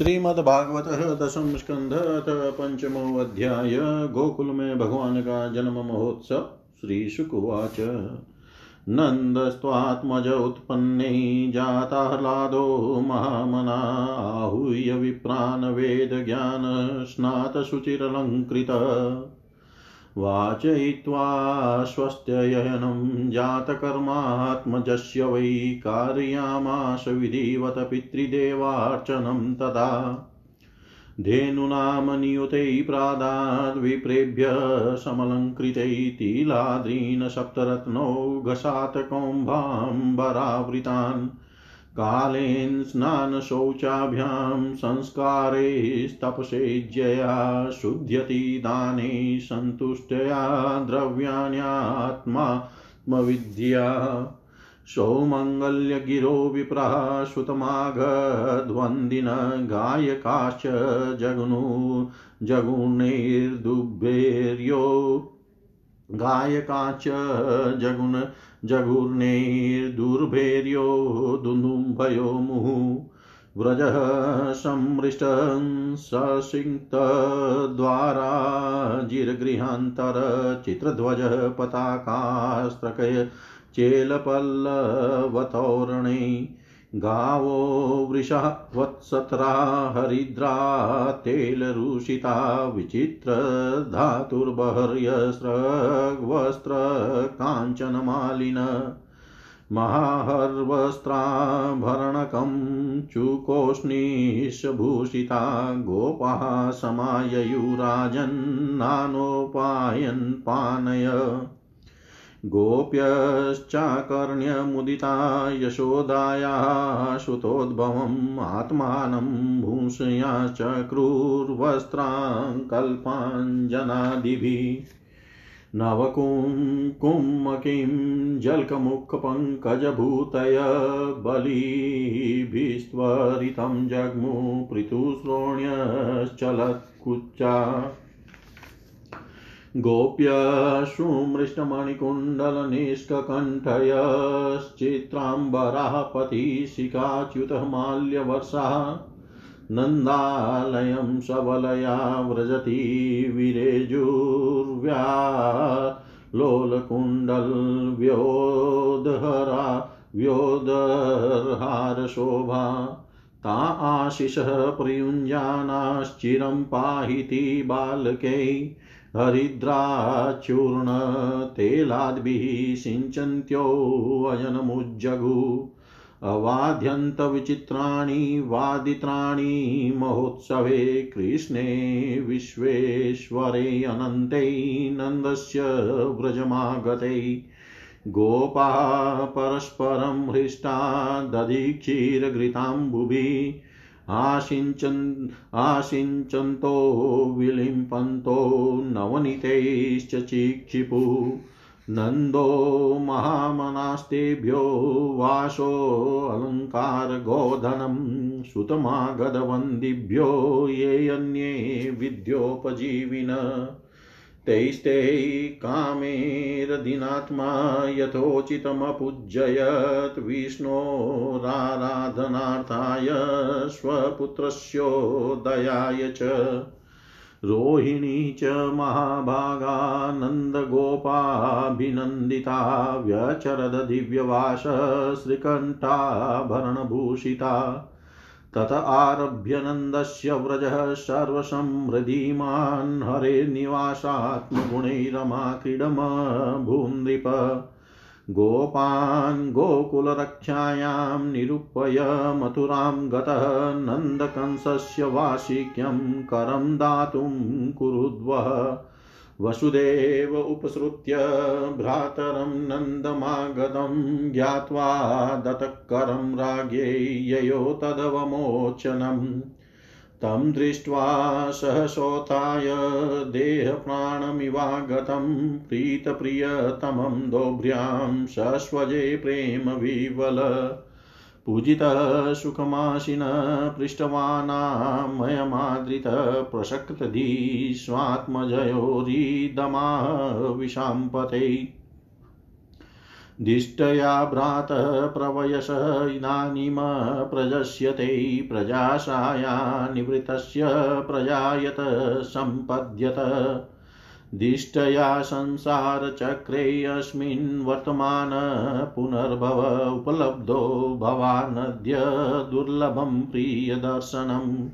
श्रीमद्भागवत दशम स्कंध पंचमो अध्याय गोकुल में भगवान का जन्म महोत्सव श्री शुकुवाच नन्दस्त्वात्मज उत्पन्ने जाताह्लादो महामना आहूय स्नात स्नातशुचिरलङ्कृत वाचयित्वा स्वस्त्ययनं जातकर्मात्मजस्य वै कारयामाश विधिवत पितृदेवार्चनं तदा। धेनूनां नियुतैः प्रादाद्विप्रेभ्य समलङ्कृतैः तिलाद्रीन् सप्तरत्नौघशातकौम्भाम्बरावृतान् कालेन स्नानशौचाभ्यां संस्कारैस्तपसेज्यया शुध्यति दाने सन्तुष्टया द्रव्याण्यात्मात्मविद्या। सौमङ्गल्यगिरो विप्रः श्रुतमाघध्वन्दिन गायकाश्च जगनु जगुणैर्दुभेर्यो गायकाश्च जगुन जगुर्नैर्दुर्भैर्यो दुन्दुम्भयो मुहुः। व्रजः सम्मृष्टं ससिक्तद्वारा जिर्गृहान्तरचित्रध्वजः पताकास्त्रकय चेलपल्लवतोरणे गावो वृषः वत्सत्रा हरिद्रा तेलरुषिता विचित्रधातुर्बहर्यस्रग्वस्त्रकाञ्चनमालिन महाहर्वस्त्राभरणकं चुकोष्णीशभूषिता गोपाः समाययुराजन्नानोपायन् पानय गोप्यश्चाकर्ण्यमुदिता यशोदाया श्रुतोद्भवम् आत्मानं भूषया चक्रुर्वस्त्राङ्कल्पाञ्जनादिभिः नवकुङ्कुमकिं जल्कमुखपङ्कजभूतय बलिभिस्त्वरितं जग्मु पृथुश्रोण्यश्चलत्कुच्चा गोप्यश्रुमृष्टमणिकुण्डलनिष्ककण्ठयश्चित्राम्बराः पतिशिखाच्युतः माल्यवर्षाः नन्दालयं सबलया व्रजति विरेजुर्व्या लोलकुण्डलव्योदहरा व्योदर्हारशोभा ता आशिषः प्रयुञ्जानाश्चिरं पाहिति बालकै हरिद्राचूर्णतेलाद्भिः सिञ्चन्त्योऽयनमुज्जगु अवाद्यन्तविचित्राणि वादित्राणि महोत्सवे कृष्णे विश्वेश्वरे अनन्ते नन्दस्य व्रजमागते। गोपा परस्परं हृष्टा दधिक्षीरघृताम्बुभिः आशिञ्चन् आशिञ्चन्तो विलिम्पन्तो नवनीतैश्च चिक्षिपुः। नन्दो महामनास्तेभ्यो वासोऽलङ्कारगोधनं सुतमागधवन्दिभ्यो ये अन्ये विद्योपजीविन। तैस्ते कामेरदिनात्मा यथोचितमपूजयत् विष्णोराराधनार्थाय स्वपुत्रस्योदयाय च। रोहिणी च महाभागानन्दगोपाभिनन्दिता व्यचरद दिव्यवास श्रीकण्ठाभरणभूषिता। तत आरभ्य नन्दस्य व्रजः सर्वसमृद्धिमान् हरेर्निवासात्मगुणैरमाक्रीडमभून्नृप गोपान् गोकुलरक्षायां निरूपय मथुरां गतः नन्दकंसस्य वार्षिक्यं करं दातुं कुरुद्वः। वसुदेव उपसृत्य भ्रातरं नन्दमागतं ज्ञात्वा दतकरं राज्ञै ययो तदवमोचनम् तं दृष्ट्वा सहसोताय देहप्राणमिवागतं प्रीतप्रियतमं दोभ्र्यां सस्वजे प्रेमविवल। पूजितः सुखमाशिन पृष्टवानामयमादृत प्रसक्तधीष्वात्मजयोरिदमा विशाम्पते दिष्टया भ्रातः प्रवयसः इदानीम प्रजस्यते प्रजाशाया निवृतस्य प्रजायत सम्पद्यत। दिष्टया संसारचक्रेऽस्मिन् वर्तमान पुनर्भव उपलब्धो भवानद्य दुर्लभं प्रियदर्शनम्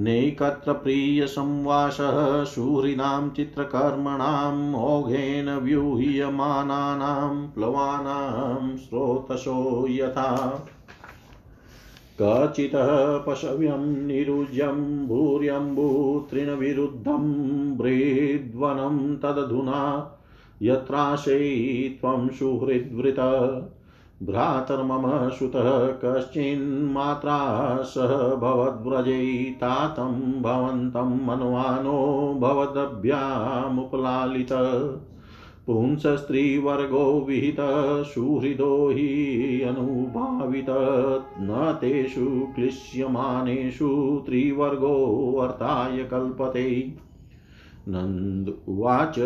नैकत्र प्रियसंवासः सुहृदां चित्रकर्मणाम् ओघेन व्यूह्यमानानां प्लवानां स्रोतसो यथा। कचितः पशव्यं, निरुज्यं भूर्यम्बुतृणविरुद्धं बृद्वनं तदधुना यत्राशै त्वं सुहृद्वृत। भ्रातर्मम सुतः कश्चिन्मात्रा सह भवद्व्रजै तातं भवन्तं मन्वानो भवदभ्यामुपलालित। पुंसस्त्रीवर्गो विहित सुहृदो हि अनुभावित। न तेषु क्लिश्यमानेषु त्रिवर्गोऽर्थाय कल्पते। नन्द उवाच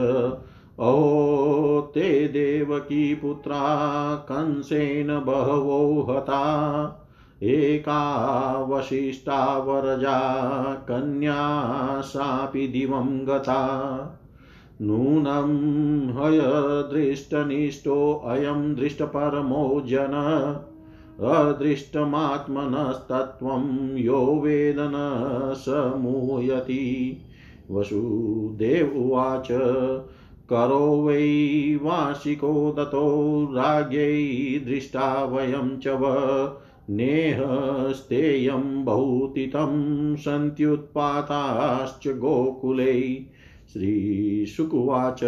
अहो ते देवकी पुत्रा, कंसेन बहवो हता। एका वसिष्ठा वरजा कन्या सापि दिवं गता। नूनं हयदृष्टनिष्ठोऽयं दृष्टपरमो जन। अदृष्टमात्मनस्तत्त्वं यो वेदन स मूयति वसुदेव उवाच, करो वै वार्षिको दतो राज्ञै दृष्टा वयं च व नेहस्तेयं बहुतितं सन्त्युत्पाताश्च गोकुले। श्रीशुकुवाच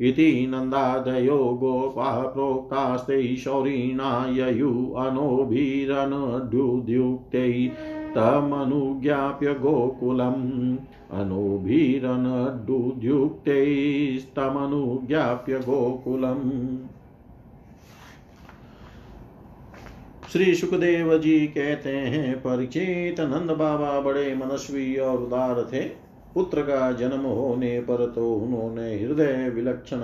इति नन्दादयो गोपा प्रोक्तास्ते शौरिणा ययु अनोभिरनद्युद्युक्तै तमनुज्ञाप्य गोकुलम् अनोभिरनडुद्युक्तैस्तमनुज्ञाप्य गोकुलम्। श्री सुखदेव जी कहते हैं, परिचित नंद बाबा बड़े मनस्वी और उदार थे। पुत्र का जन्म होने पर तो उन्होंने हृदय विलक्षण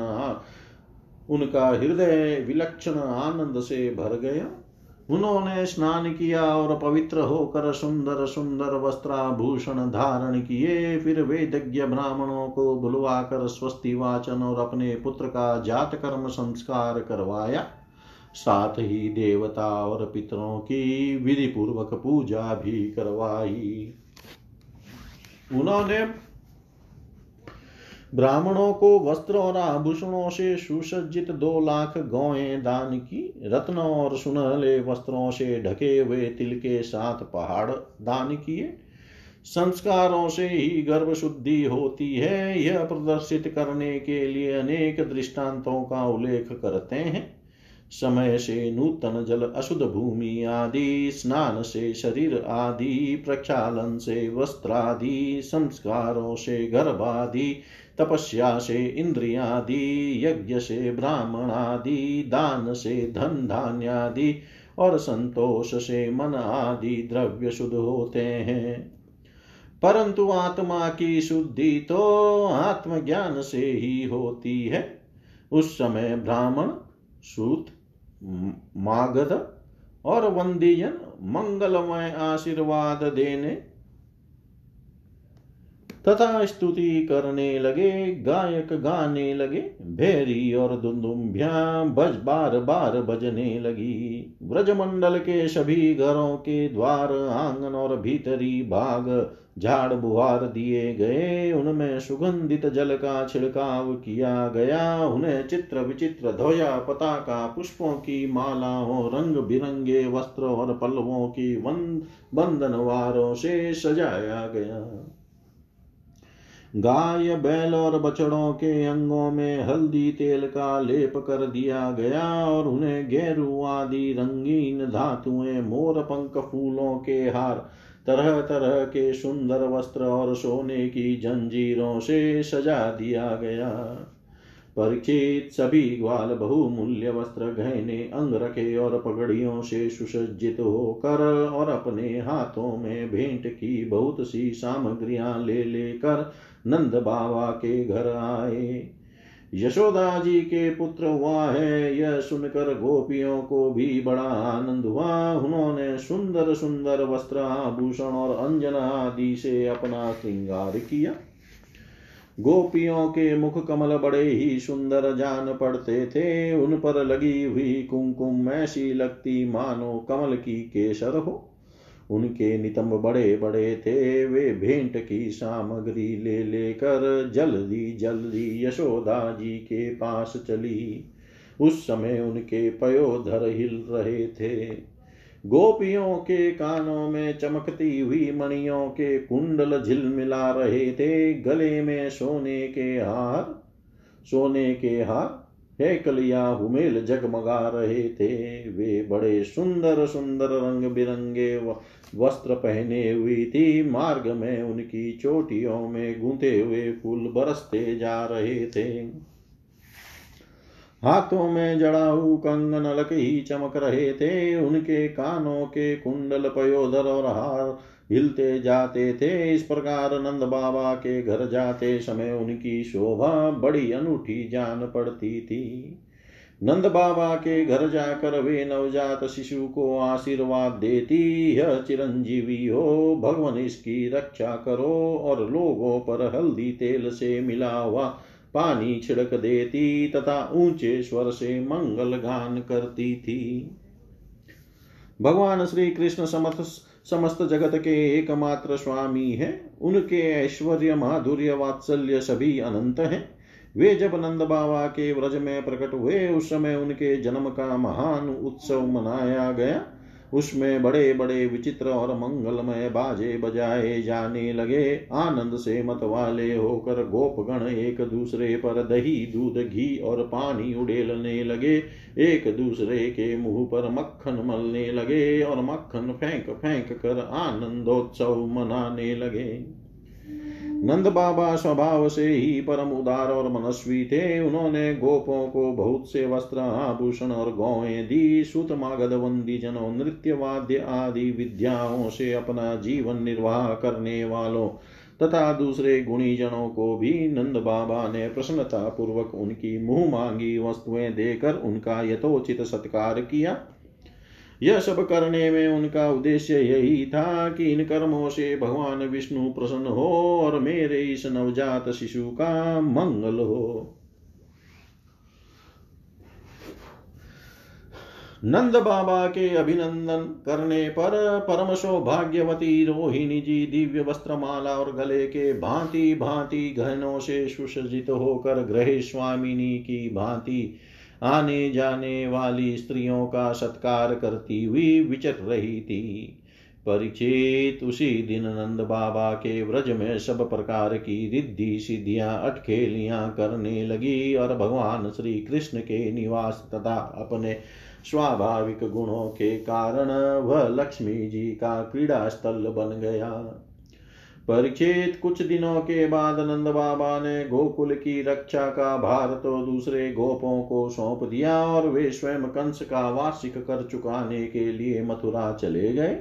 उनका हृदय विलक्षण आनंद से भर गया। उन्होंने स्नान किया और पवित्र होकर सुंदर सुंदर वस्त्राभूषण धारण किए। फिर वेदज्ञ ब्राह्मणों को बुलवाकर स्वस्ति वाचन और अपने पुत्र का जात कर्म संस्कार करवाया। साथ ही देवता और पितरों की विधि पूर्वक पूजा भी करवाई। उन्होंने ब्राह्मणों को वस्त्र और आभूषणों से सुसज्जित दो लाख गौएँ दान की, रत्नों और सुनहले वस्त्रों से ढके हुए तिल के साथ पहाड़ दान किए। संस्कारों से ही गर्भ शुद्धि होती है। यह प्रदर्शित करने के लिए अनेक दृष्टांतों का उल्लेख करते हैं। समय से नूतन जल अशुद्ध भूमि आदि स्नान से शरीर आदि प्रक्षालन से वस्त्रादि संस्कारों से गर्भादि तपस्या से इंद्रियादि यज्ञ से ब्राह्मण आदि दान से धन धान्यादि और संतोष से मन आदि द्रव्य शुद्ध होते हैं। परंतु आत्मा की शुद्धि तो आत्मज्ञान से ही होती है। उस समय ब्राह्मण, सूत मागध और वंदीयन मंगलमय आशीर्वाद देने तथा स्तुति करने लगे, गायक गाने लगे, भेरी और दुंदुम्भ्या बज बार बार बजने लगी। ब्रजमंडल के सभी घरों के द्वार, आँगन और भीतरी भाग झाड़ बुहार दिए गए। उनमें सुगंधित जल का छिड़काव किया गया। उन्हें चित्र विचित्र ध्वजा पताका, पुष्पों की मालाओं, रंग बिरंगे वस्त्र और पल्लवों की बंधन वारों से सजाया गया। गाय, बैल और बछड़ों के अंगों में हल्दी तेल का लेप कर दिया गया और उन्हें गेरू आदि रंगीन धातुएँ, मोर पंख फूलों के हार, तरह तरह के सुंदर वस्त्र और सोने की जंजीरों से सजा दिया गया। परीक्षित सभी ग्वाल बहुमूल्य वस्त्र गहने, अंग रखे और पगड़ियों से सुसज्जित होकर और अपने हाथों में भेंट की बहुत सी सामग्रियाँ ले लेकर नंद बाबा के घर आए। यशोदा जी के पुत्र हुआ है, यह सुनकर गोपियों को भी बड़ा आनंद हुआ। उन्होंने सुंदर सुंदर वस्त्र आभूषण और अंजन आदि से अपना श्रृंगार किया। गोपियों के मुख कमल बड़े ही सुंदर जान पड़ते थे। उन पर लगी हुई कुमकुम, ऐसी लगती मानो कमल की केसर हो। उनके नितंब बड़े बड़े थे, वे भेंट की सामग्री ले लेकर जल्दी जल्दी यशोदा जी के पास चली। उस समय उनके पयोधर हिल रहे थे। गोपियों के कानों में चमकती हुई मणियों के कुंडल झिलमिला रहे थे। गले में सोने के हार, सोने के हार हेकलिया हुमेल जगमगा रहे थे। वे बड़े सुंदर सुंदर रंग बिरंगे वस्त्र पहने हुई थी। मार्ग में उनकी चोटियों में गूंथे हुए फूल बरसते जा रहे थे। हाथों में जड़ाऊ कंगन अलग ही चमक रहे थे। उनके कानों के कुंडल पयोधर और हार हिलते जाते थे, इस प्रकार नंद बाबा के घर जाते समय उनकी शोभा बड़ी अनूठी जान पड़ती थी। नंद बाबा के घर जाकर वे नवजात शिशु को आशीर्वाद देती, यह चिरंजीवी हो, भगवान इसकी रक्षा करो और लोगों पर हल्दी तेल से मिला हुआ पानी छिड़क देती तथा ऊँचे स्वर से मंगल गान करती थी। भगवान श्री कृष्ण समर्थ समस्त जगत के एकमात्र स्वामी है। उनके ऐश्वर्य, माधुर्य, वात्सल्य सभी अनंत हैं। वे जब नंद बाबा के व्रज में प्रकट हुए, उस समय उनके जन्म का महान उत्सव मनाया गया। उसमें बड़े बड़े विचित्र और मंगलमय बाजे बजाए जाने लगे। आनंद से मत वाले होकर गोपगण एक दूसरे पर दही, दूध, घी और पानी उड़ेलने लगे। एक दूसरे के मुँह पर मक्खन मलने लगे और मक्खन फेंक फेंक कर आनंदोत्सव मनाने लगे। नंद बाबा स्वभाव से ही परम उदार और मनस्वी थे। उन्होंने गोपों को बहुत से वस्त्र, आभूषण और गौएँ दी। सुत मागध वंदी जनों, नृत्य वाद्य आदि विद्याओं से अपना जीवन निर्वाह करने वालों तथा दूसरे गुणी जनों को भी नंद बाबा ने प्रसन्नता पूर्वक उनकी मुँह मांगी वस्तुएँ देकर उनका यथोचित सत्कार किया। यह सब करने में उनका उद्देश्य यही था कि इन कर्मों से भगवान विष्णु प्रसन्न हो और मेरे इस नवजात शिशु का मंगल हो। नंद बाबा के अभिनंदन करने पर परम सौभाग्यवती रोहिणी जी दिव्य वस्त्रमाला और गले के भांति भांति गहनों से सुसज्जित होकर ग्रह स्वामिनी की भांति आने जाने वाली स्त्रियों का सत्कार करती हुई विचर रही थी। परिचित उसी दिन नंद बाबा के व्रज में सब प्रकार की रिद्धि सिद्धियाँ, अटखेलियाँ करने लगी और भगवान श्री कृष्ण के निवास तथा अपने स्वाभाविक गुणों के कारण वह लक्ष्मी जी का क्रीड़ा स्थल बन गया। परीक्षित कुछ दिनों के बाद नंद बाबा ने गोकुल की रक्षा का भार तो दूसरे गोपों को सौंप दिया और वे स्वयं कंस का वार्षिक कर चुकाने के लिए मथुरा चले गए।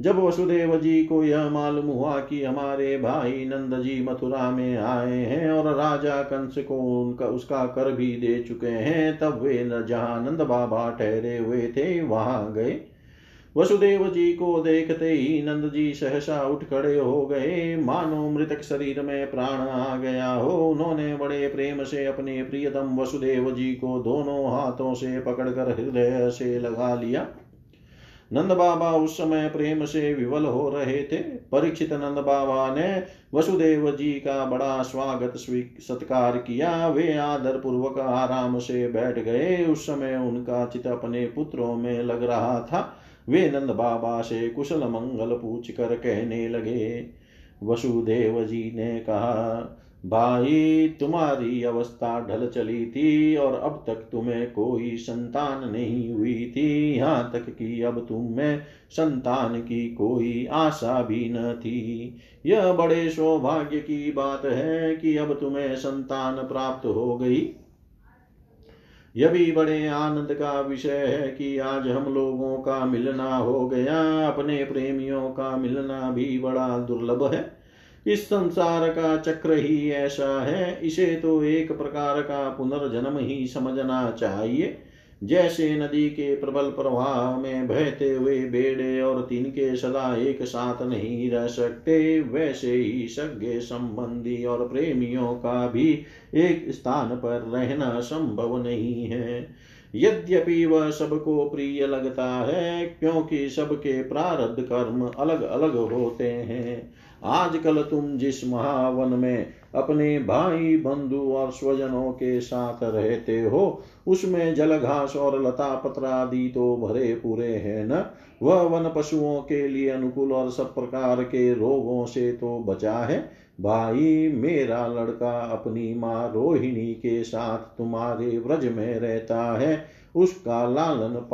जब वसुदेव जी को यह मालूम हुआ कि हमारे भाई नंद जी मथुरा में आए हैं और राजा कंस को उनका, उसका कर भी दे चुके हैं, तब वे न जहाँ नंद बाबा ठहरे हुए थे, वहाँ गए। वसुदेव जी को देखते ही नंद जी सहसा उठ खड़े हो गए। मानो मृतक शरीर में प्राण आ गया हो। उन्होंने बड़े प्रेम से अपने प्रियतम वसुदेव जी को दोनों हाथों से पकड़कर हृदय से लगा लिया। नंद बाबा उस समय प्रेम से विवल हो रहे थे। परीक्षित नंद बाबा ने वसुदेव जी का बड़ा स्वागत सत्कार किया। वे आदर पूर्वक आराम से बैठ गए। उस समय उनका चित अपने पुत्रों में लग रहा था। वे नंद बाबा से कुशल मंगल पूछ कर कहने लगे, वसुदेव जी ने कहा, भाई, तुम्हारी अवस्था ढल चली थी और अब तक तुम्हें कोई संतान नहीं हुई थी। यहाँ तक कि अब तुम्हें संतान की कोई आशा भी न थी। यह बड़े सौभाग्य की बात है कि अब तुम्हें संतान प्राप्त हो गई। यह भी बड़े आनंद का विषय है कि आज हम लोगों का मिलना हो गया, अपने प्रेमियों का मिलना भी बड़ा दुर्लभ है। इस संसार का चक्र ही ऐसा है, इसे तो एक प्रकार का पुनर्जन्म ही समझना चाहिए। जैसे नदी के प्रबल प्रवाह में बहते हुए बेड़े और तिनके सदा एक साथ नहीं रह सकते, वैसे ही सज्ञ संबंधी और प्रेमियों का भी एक स्थान पर रहना संभव नहीं है। यद्यपि वह सबको प्रिय लगता है, क्योंकि सबके प्रारब्ध कर्म अलग अलग होते हैं। आजकल तुम जिस महावन में अपने भाई बंधु और स्वजनों के साथ रहते हो, उसमें जल घास और लता पत्र आदि तो भरे पूरे हैं न। वह वन पशुओं के लिए अनुकूल और सब प्रकार के रोगों से तो बचा है। भाई, मेरा लड़का अपनी माँ रोहिणी के साथ तुम्हारे व्रज में रहता है। उसका लालन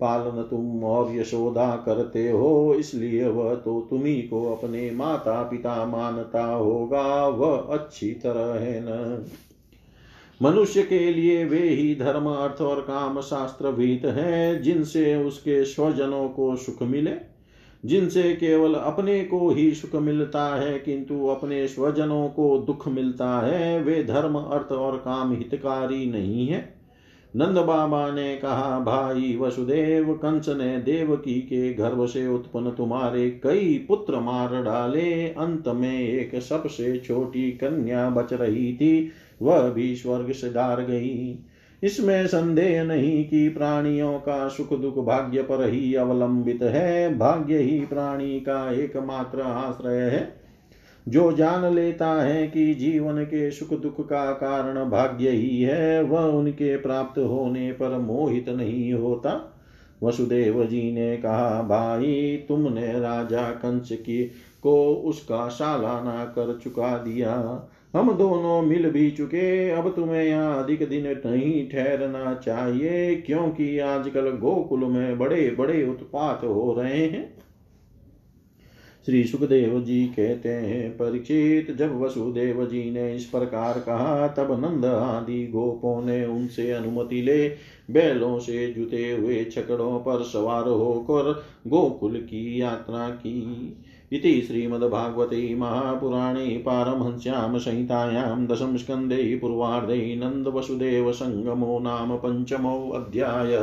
पालन तुम और यशोदा करते हो। इसलिए वह तो तुम्ही को अपने माता पिता मानता होगा। वह अच्छी तरह है न। मनुष्य के लिए वे ही धर्म, अर्थ और काम शास्त्र भीत हैं, जिनसे उसके स्वजनों को सुख मिले। जिनसे केवल अपने को ही सुख मिलता है, किंतु अपने स्वजनों को दुख मिलता है। वे धर्म, अर्थ और काम हितकारी नहीं है। नंद बाबा ने कहा, भाई वसुदेव कंस ने देवकी के गर्भ से उत्पन्न तुम्हारे कई पुत्र मार डाले। अंत में एक सबसे छोटी कन्या बच रही थी, वह भी स्वर्ग से डार गई। इसमें संदेह नहीं कि प्राणियों का सुख दुख भाग्य पर ही अवलंबित है। भाग्य ही प्राणी का एकमात्र आश्रय है। जो जान लेता है कि जीवन के सुख दुख का कारण भाग्य ही है, वह उनके प्राप्त होने पर मोहित नहीं होता। वसुदेव जी ने कहा, भाई, तुमने राजा कंस की को उसका सालाना कर चुका दिया। हम दोनों मिल भी चुके, अब तुम्हें यहाँ अधिक दिन नहीं ठहरना चाहिए, क्योंकि आजकल गोकुल में बड़े बड़े उत्पात हो रहे हैं। श्री सुखदेव जी कहते हैं, परीक्षित जब वसुदेव जी ने इस प्रकार कहा, तब नंद आदि गोपों ने उनसे अनुमति ले, बैलों से जुते हुए छकड़ों पर सवार होकर गोकुल की यात्रा की। इति श्रीमद्भागवते महापुराणे पारमहंस्यां संहितायां दशम स्कन्धे पूर्वार्धे नन्दवसुदेवसङ्गमो नाम पञ्चमोऽध्याय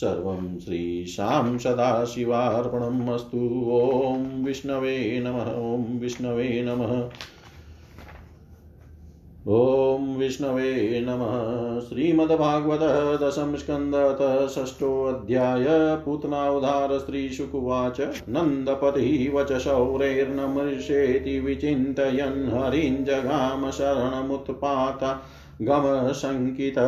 सर्वं श्रीशां सदाशिवार्पणम् अस्तु। ॐ विष्णवे नमः, ॐ विष्णवे नमः। ॐ विष्णवे नमः। श्रीमद्भागवत दशम स्कन्दत षष्ठोऽध्याय पूतनावधार स्त्रीशुकुवाच। नन्दपतिः वचशौरेर्नमृषेति विचिन्तयन् हरिं जगाम शरणमुत्पाता गमशङ्कित।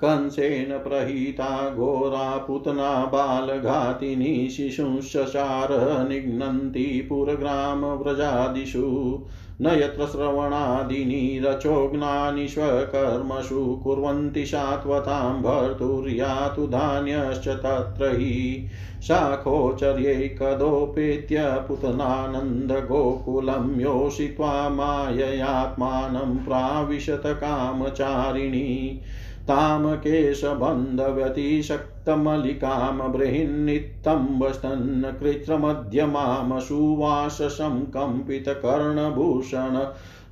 कंसेन प्रहिता घोरा पुतना बालघातिनी शिशुंशचार निघ्नन्ति पुरग्रामव्रजादिषु न यत्र श्रवणादीनि रचोग्नानि स्वकर्मसु कुर्वन्ति सात्वतां भर्तुर्यातु धान्यश्च तत्र हि शाखोचर्यैकदोपेत्य पुतनानन्दगोकुलं योषित्वा माययात्मानं प्राविशत कामचारिणी तां केशबन्धव्यतिशक्तमलिकां बृहिन्नितम्बस्तन्न कृत्रमध्यमां सुवाससं कम्पितकर्णभूषण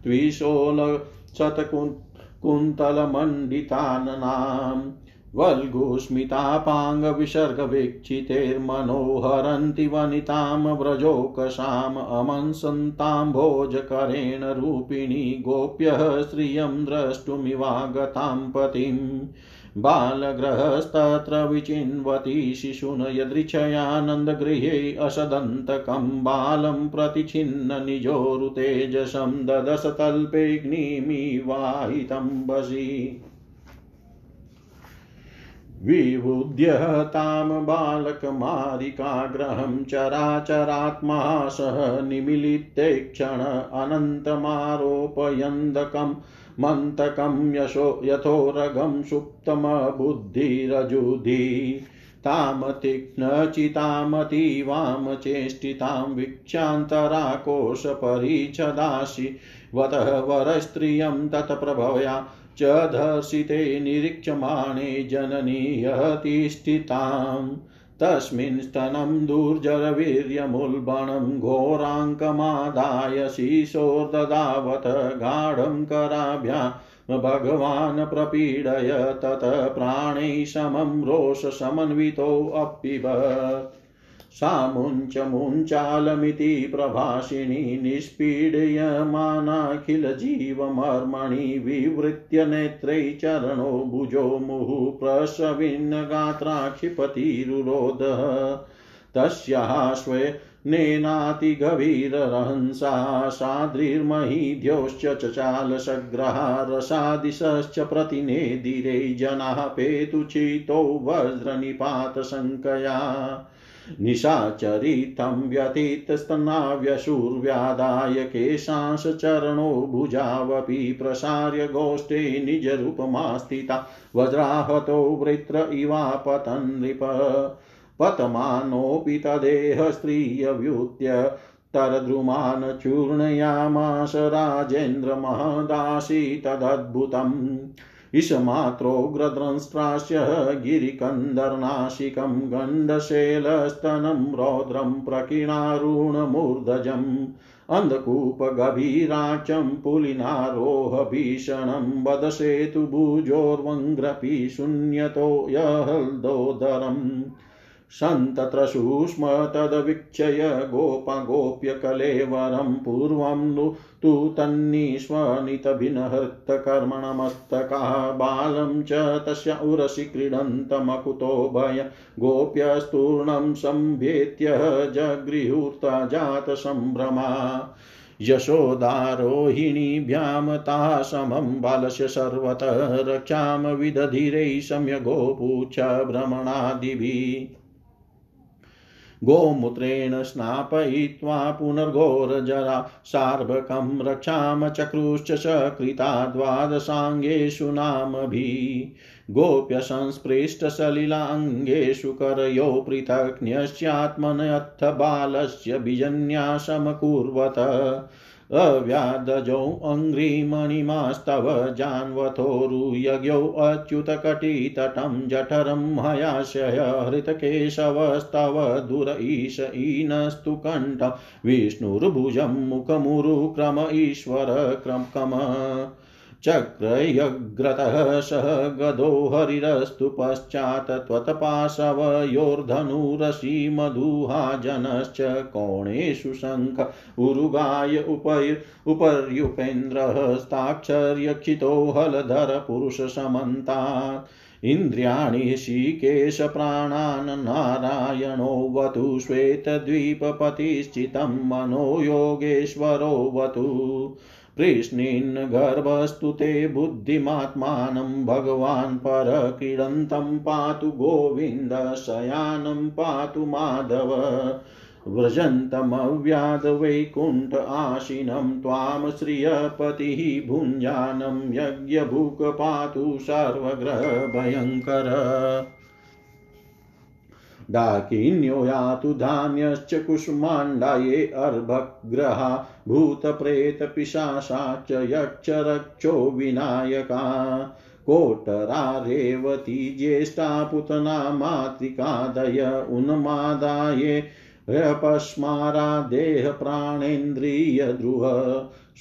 द्विषोलशतकुन्तलमण्डिताननाम् वल्गुस्मितापाङ्गविसर्गवीक्षितैर्मनोहरन्ति वनितां व्रजोकसाम् अमंसन्ताम्भोजकरेण रूपिणी गोप्यः श्रियं द्रष्टुमिवागतां पतिम् बालग्रहस्तत्र विचिन्वति शिशून् यदृच्छयानन्दगृहे असदन्तकं बालं प्रतिछिन्न निजोरुतेजसं ददश वशी विबुध्य तां बालकमारिकाग्रहं चराचरात्मा सह निमिलिते क्षण अनन्तमारोपयन्दकं मन्तकं यशो यथोरगं सुप्तमबुद्धिरजुधि। तां तीक्ष्णचितामतीवां चेष्टितां वीक्षान्तराकोशपरिच्छदासि। वतः वरस्त्रियं तत्प्रभवया च धर्षिते निरीक्षमाणे जननी यतिष्ठिताम् तस्मिन् स्तनं दुर्जरवीर्यमुल्बणं घोराङ्कमादाय शिशोर्ददावत गाढं कराभ्यां भगवान् प्रपीडय तत प्राणैः समं रोषसमन्वितोऽपिबत् सा मुञ्च मुञ्चालमिति प्रभाषिणी निष्पीड्यमानाखिलजीवमर्मणि विवृत्य नेत्रै चरणो भुजो मुहुः प्रसविन्नगात्राक्षिपतिरुरोधः तस्याः स्वे नेनातिगभीरहंसा साद्रिर्महीद्योश्च चचालसग्रहा रसादिशश्च प्रतिनेदिरे जनाः पेतुचितो वज्रनिपातशङ्कया निशाचरितं व्यतीतस्तनाव्यशूर्व्यादाय केशांशचरणो भुजावपि प्रसार्य गोष्ठे निजरूपमास्थिता वज्राहतो वृत्र इवापतन् नृप पतमानोऽपि तदेह स्त्रियव्युत्य तरद्रुमान् चूर्णयामास राजेन्द्रमहदासि तदद्भुतम् इषमात्रोग्रद्रंष्ट्रास्य गिरिकन्दर्नाशिकं गण्डशेलस्तनं रौद्रं प्रकीणारुणमूर्धजम् अन्धकूपगभीराचं पुलिनारोहभीषणं वदसेतुभुजोर्वङ्ग्रपि शून्यतो यहल्दोदरम्। सन्तत्रसूक्ष्म तद्वीक्षय गोपगोप्यकलेवरं पूर्वं नु तु तन्निष्वनितभिनहृतकर्मणमस्तकः बालं च तस्य उरसि क्रीडन्तमकुतो भय गोप्यस्तूर्णं सम्भेत्य जगृहूर्ता जातसम्भ्रमा यशोदारोहिणीभ्यां ता समं बालस्य सर्वतः रक्षां विदधिरै सम्यगोपूच्छ भ्रमणादिभिः गोमूत्रेण स्नापयित्वा पुनर्घोरजरा सार्भकं रक्षाम चक्रुश्च सकृता द्वादशाङ्गेषु नामभिः। गोप्यसंस्पृष्टसलिलाङ्गेषु करयो पृथक्न्यस्यात्मनयत्थ बालस्य बीजन्यासमकुर्वत। अव्यादजौ अङ्घ्रिमणिमास्तव जान्वथोरुयज्ञौ अच्युतकटितटं जठरं हयाशय हृतकेशवस्तव दुर ईश ईनस्तु कण्ठ विष्णुर्भुजं मुखमुरुक्रम ईश्वर क्रमकम चक्रयग्रतः सह गदो हरिरस्तु पश्चात् त्वत्पाशवयोर्धनुरसि मधुहाजनश्च कोणेषु शङ्ख उरुगाय उपैर् उपर्युपेन्द्रहस्ताक्षर्यक्षितो हलधर पुरुषसमन्तात् इन्द्रियाणि ऋषिकेशप्राणान् नारायणो वतु श्वेतद्वीपपतिश्चितं मनो योगेश्वरो वतु। कृष्णीन् गर्भस्तु ते बुद्धिमात्मानं भगवान् परक्रीडन्तं पातु गोविन्द शयानं पातु माधव। व्रजन्तमव्याधवैकुण्ठ आशिनं त्वां श्रियपतिः भुञ्जानं यज्ञभुक् पातु सर्वग्रहभयङ्कर। डाकिन्यो यातु धान्यश्च कुष्माण्डाये अर्भग्रहा भूतप्रेतपिशाशाश्च यक्षरक्षो विनायका। कोटरा रेवती ज्येष्ठा पुतना मातृकादय उन्मादाये अपस्मारा देहप्राणेन्द्रियद्रुह।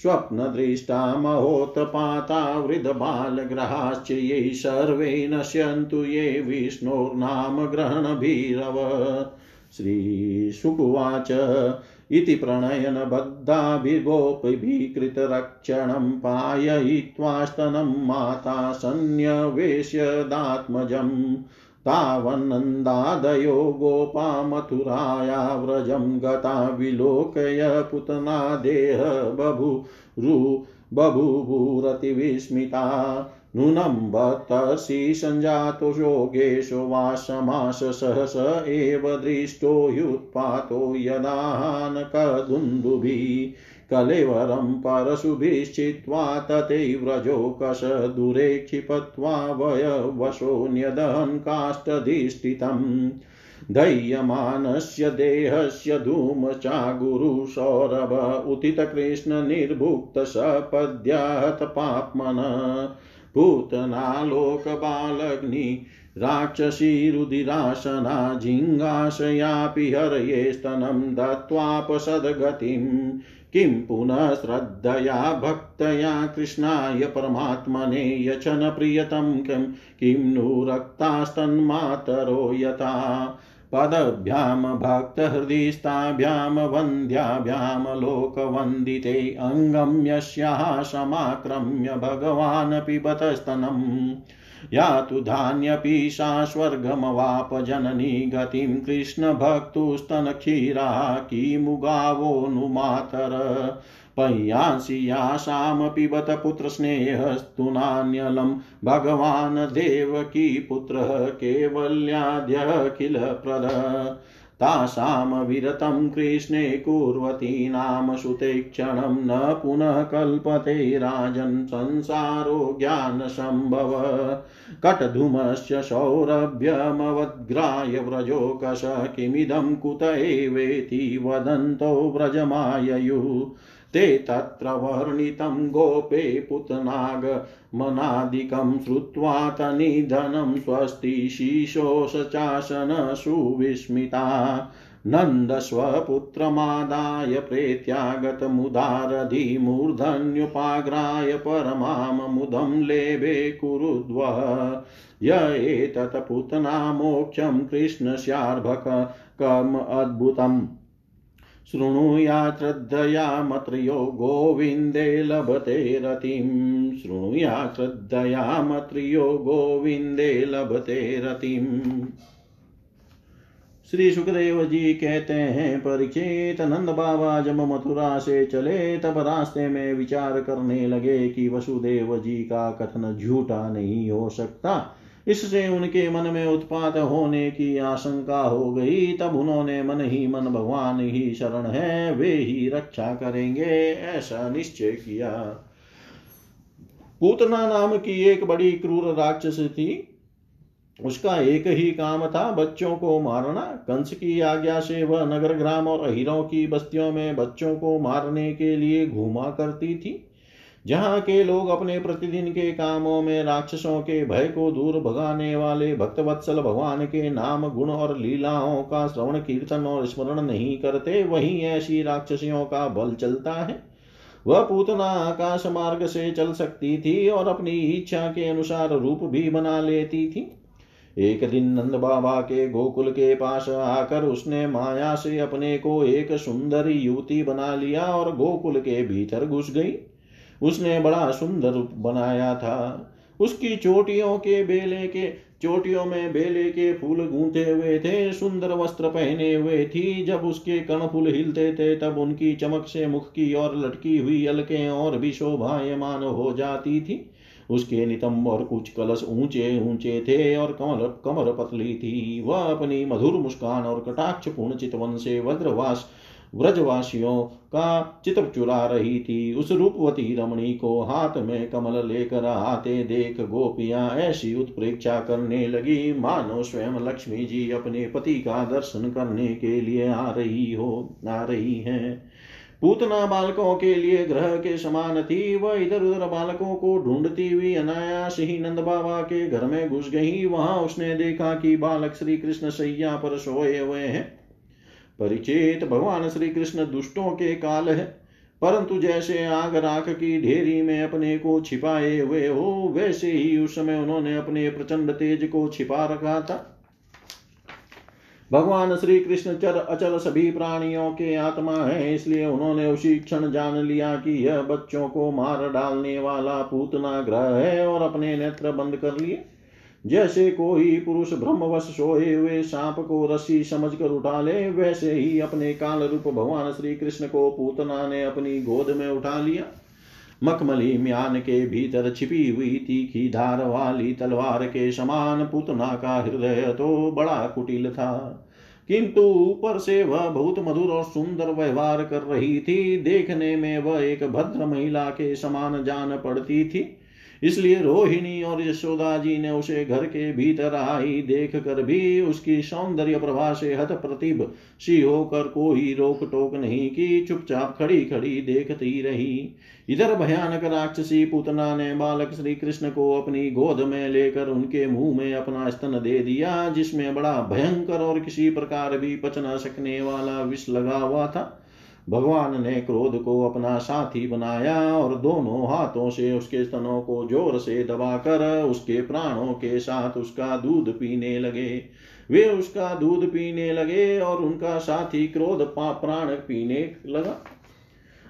स्वप्नदृष्टा महोत्पाता वृद्धबालग्रहाश्च ये सर्वे नश्यन्तु ये विष्णोर्नाम ग्रहणभीरव श्रीशुकुवाच इति प्रणयनबद्धाभिगोपीकृतरक्षणं पाययित्वास्तनं माता सन्न्यवेश्यदात्मजम्। तावन्नन्दादयो गोपा मथुराया व्रजं गता विलोकय पुतना देह बभूरु बभूवुरतिविस्मिता नूनं बतसि सञ्जातो योगेशो वासमास सहस एव दृष्टो ह्युत्पातो यदानकदुन्दुभिः कलेवरं परशुभिश्चित्वा तथैव्रजोकश दूरे क्षिपत्वा वयवशो काष्ठधिष्ठितम् दह्यमानस्य देहस्य धूमचागुरुसौरभ उदितकृष्णनिर्भुक्तसपद्याहत पाप्मन, पूतनालोकबालग्नि, राक्षसी रुधिरासना जिङ्गाशयापि हरये स्तनं दत्त्वापसद्गतिम्। किं पुनः श्रद्धया भक्तया कृष्णाय परमात्मने यचन प्रियतं किं? किं नु रक्तास्तन्मातरो यथा? पदभ्यां भक्तहृदिस्ताभ्यां वन्द्याभ्यां लोकवन्दिते अङ्गं समाक्रम्य भगवान् पिबतस्तनम्। या तु धान्यपि सा स्वर्गमवाप जननी गतिं कृष्णभक्तुस्तनक्षीरा किमुगावो नु मातर पय्यांसि यासामपि बत पुत्रस्नेहस्तु नान्यलं, भगवान् देवकी पुत्रः कैवल्याद्यखिलप्रद। तासां विरतं कृष्णे कुर्वतीनां सुतेक्षणं न पुनः कल्पते राजन् संसारो ज्ञानसम्भव। कटधूमस्य सौरभ्यमवद्ग्राय व्रजोकश किमिदं कुत एवेति वदन्तो व्रजमाययुः। ते तत्र वर्णितं गोपे पुतनागमनादिकं श्रुत्वा तनिधनं स्वस्ति शीशोशचासन सुविस्मिता नन्दस्वपुत्रमादाय प्रेत्यागतमुदारधिमूर्धन्युपाग्राय परमां मुदं लेभे कुरुद्वः। य एतत् पुतना मोक्षं कृष्णस्यार्भकम् अद्भुतम्। श्रद्धया मत्र्यो गोविन्दे लभते रतिं। शृणुयात् श्रद्धया मत्र्यो गोविन्दे लभते रतिम् श्री सुखदेव जी कहते हैं परीक्षित नंद बाबा जब मथुरा से चले, तब रास्ते में विचार करने लगे कि वसुदेव जी का कथन झूठा नहीं हो सकता। इससे उनके मन में उत्पात होने की आशंका हो गई, तब उन्होंने मन ही मन भगवान ही शरण है, वे ही रक्षा करेंगे, ऐसा निश्चय किया। पूतना नाम की एक बड़ी क्रूर राक्षस थी। उसका एक ही काम था, बच्चों को मारना। कंस की आज्ञा से वह नगर ग्राम और हीरों की बस्तियों में बच्चों को मारने के लिए घूमा करती थी। जहाँ के लोग अपने प्रतिदिन के कामों में राक्षसों के भय को दूर भगाने वाले भक्तवत्सल भगवान के नाम, गुण और लीलाओं का श्रवण, कीर्तन और स्मरण नहीं करते, वहीं ऐसी राक्षसियों का बल चलता है। वह पूतना आकाश मार्ग से चल सकती थी और अपनी इच्छा के अनुसार रूप भी बना लेती थी। एक दिन नंद बाबा के गोकुल के पास आकर उसने माया से अपने को एक सुंदर युवती बना लिया और गोकुल के भीतर घुस गई। उसने बड़ा सुंदर रूप बनाया था। उसकी चोटियों के बेले के, चोटियों में बेले के फूल गूंथे हुए थे, सुंदर वस्त्र पहने हुए थी। जब उसके कर्णफूल हिलते थे, तब उनकी चमक से मुख की और लटकी हुई अलके और भी शोभायमान हो जाती थी। उसके नितंब और कुछ कलश ऊँचे ऊँचे थे और कमर कमर पतली थी। वह अपनी मधुर मुस्कान और कटाक्ष पूर्ण चितवन से वज्रवास व्रजवासियों का चित्र चुरा रही थी। उस रूपवती रमणी को हाथ में कमल लेकर आते देख गोपियाँ ऐसी उत्प्रेक्षा करने लगी। मानो स्वयं लक्ष्मी जी अपने पति का दर्शन करने के लिए आ रही हो, आ रही हैं। पूतना बालकों के लिए ग्रह के समान थी। वह इधर उधर बालकों को ढूंढती हुई अनायास ही नंद बाबा के घर में घुस गई। वहाँ उसने देखा कि बालक श्री कृष्ण सैया पर सोए हुए हैं। परिचित भगवान श्री कृष्ण दुष्टों के काल है। परंतु जैसे आग राख की ढेरी में अपने को छिपाए हुए हो, वैसे ही उस समय उन्होंने अपने प्रचंड तेज को छिपा रखा था। भगवान श्री कृष्ण चर अचल सभी प्राणियों के आत्मा है, इसलिए उन्होंने उसी क्षण जान लिया कि यह बच्चों को मार डालने वाला पूतना ग्रह है और अपने नेत्र बंद कर लिए। जैसे कोई पुरुष ब्रह्मवश सोए हुए सांप को रस्सी समझकर उठा ले, वैसे ही अपने काल रूप भगवान श्री कृष्ण को पूतना ने अपनी गोद में उठा लिया। मखमली म्यान के भीतर छिपी हुई तीखी धार वाली तलवार के समान पूतना का हृदय तो बड़ा कुटिल था। किंतु ऊपर से वह बहुत मधुर और सुंदर व्यवहार कर रही थी। देखने में वह एक भद्र महिला के समान जान पड़ती थी। इसलिए रोहिणी और यशोदा जी ने उसे घर के भीतर आई देख कर भी उसकी सौंदर्य प्रभा से हत प्रतिभ सी होकर कोई रोक टोक नहीं की, चुपचाप खड़ी खड़ी देखती रही। इधर भयानक राक्षसी पुतना ने बालक श्री कृष्ण को अपनी गोद में लेकर उनके मुँह में अपना स्तन दे दिया, जिसमें बड़ा भयंकर और किसी प्रकार भी पच न सकने वाला विष लगा हुआ था। भगवान ने क्रोध को अपना साथी बनाया और दोनों हाथों से उसके स्तनों को ज़ोर से दबाकर उसके प्राणों के साथ उसका दूध पीने लगे। वे उसका दूध पीने लगे और उनका साथी क्रोध प्राण पीने लगा।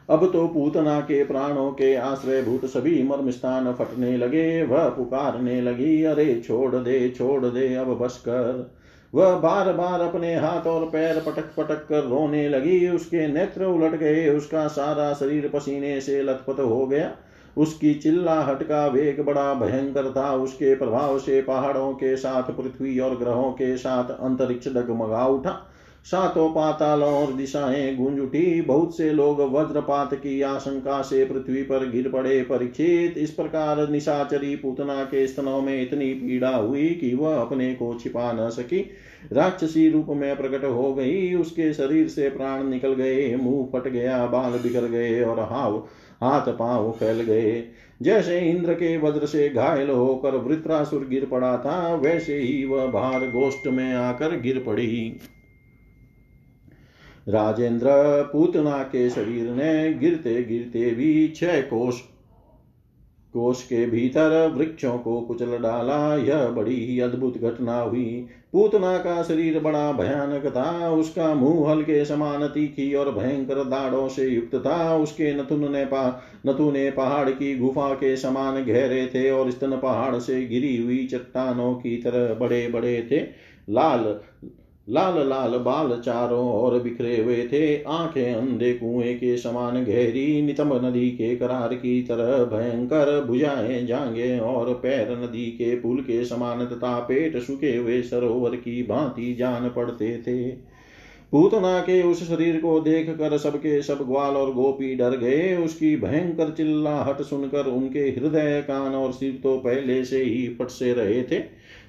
अब तो पूतना के प्राणों के आश्रय भूत सभी मर्म स्थान फटने लगे, वह पुकारने लगी, अरे छोड़ दे छोड़ दे, अब बस कर। वह बार बार अपने हाथ और पैर पटक पटक कर रोने लगी। उसके नेत्र उलट गए। उसका सारा शरीर पसीने से लथपथ हो गया। उसकी चिल्लाहट का वेग बड़ा भयंकर था। उसके प्रभाव से पहाड़ों के साथ, पृथ्वी और ग्रहों के साथ अंतरिक्ष डगमगा उठा। सातों पातालों और दिशाएँ गूंज उठी। बहुत से लोग वज्रपात की आशंका से पृथ्वी पर गिर पड़े। परीक्षित, इस प्रकार निशाचरी पूतना के स्तनों में इतनी पीड़ा हुई कि वह अपने को छिपा न सकी। राक्षसी रूप में प्रकट हो गई। उसके शरीर से प्राण निकल गए। मुँह फट गया, बाल बिखर गए और हाव, हाथ पाँव फैल गए। जैसे इंद्र के वज्र से घायल होकर वृत्रासुर गिर पड़ा था, वैसे ही वह भार गोष्ठ में आकर गिर पड़ी। राजेंद्र पूतना के शरीर ने गिरते गिरते भी छह कोष कोष के भीतर वृक्षों को कुचल डाला। यह बड़ी ही अद्भुत घटना हुई। पूतना का शरीर बड़ा भयानक था। उसका मुँह हल्के समान तीखी और भयंकर दाढ़ों से युक्त था। उसके नथुन ने पा नथुने पहाड़ की गुफा के समान गहरे थे और स्तन पहाड़ से गिरी हुई चट्टानों की तरह बड़े बड़े थे। लाल लाल लाल बाल चारों ओर बिखरे हुए थे। आँखें अंधे कुएँ के समान गहरी नितम नदी के करार की तरह भयंकर भुजाएँ जांगे और पैर नदी के पुल के समान तथा पेट सुखे हुए सरोवर की भांति जान पड़ते थे। पूतना के उस शरीर को देख कर सबके सब ग्वाल और गोपी डर गए। उसकी भयंकर चिल्लाहट सुनकर उनके हृदय, कान और सिर तो पहले से ही फट से रहे थे।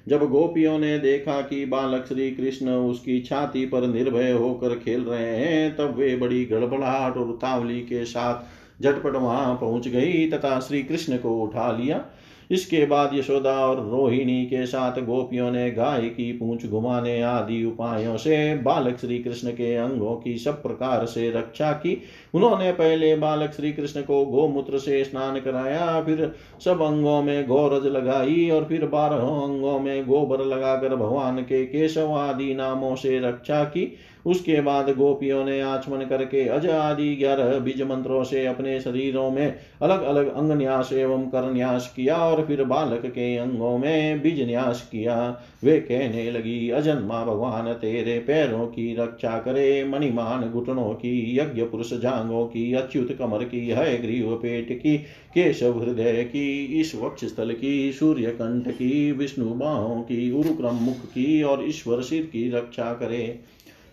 जब गोपियों ने देखा कि बालक श्री कृष्ण उसकी छाती पर निर्भय होकर खेल रहे हैं, तब वे बड़ी गड़बड़ाहट और उतावली के साथ झटपट वहाँ पहुँच गई तथा श्री कृष्ण को उठा लिया। इसके बाद यशोदा और रोहिणी के साथ गोपियों ने गाय की पूंछ घुमाने आदि उपायों से बालक श्री कृष्ण के अंगों की सब प्रकार से रक्षा की। उन्होंने पहले बालक श्री कृष्ण को गोमूत्र से स्नान कराया, फिर सब अंगों में गोरज लगाई और फिर बारह अंगों में गोबर लगाकर भगवान के केशव आदि नामों से रक्षा की। उसके बाद गोपियों ने आचमन करके अज आदि ग्यारह बीज मंत्रों से अपने शरीरों में अलग अलग अंग न्यास एवं कर न्यास किया और फिर बालक के अंगों में बीज न्यास किया। वे कहने लगी, अजन्मा भगवान, तेरे पैरों की रक्षा करे, मणिमान घुटनों की यज्ञ पुरुष जांगों की, अच्युत कमर की, है ग्रीव पेट की, केशव हृदय की, इस वक्ष स्थल की सूर्य कंठ की, विष्णु बाहों की, उरुक्रम मुख की और ईश्वर सिर की रक्षा करे।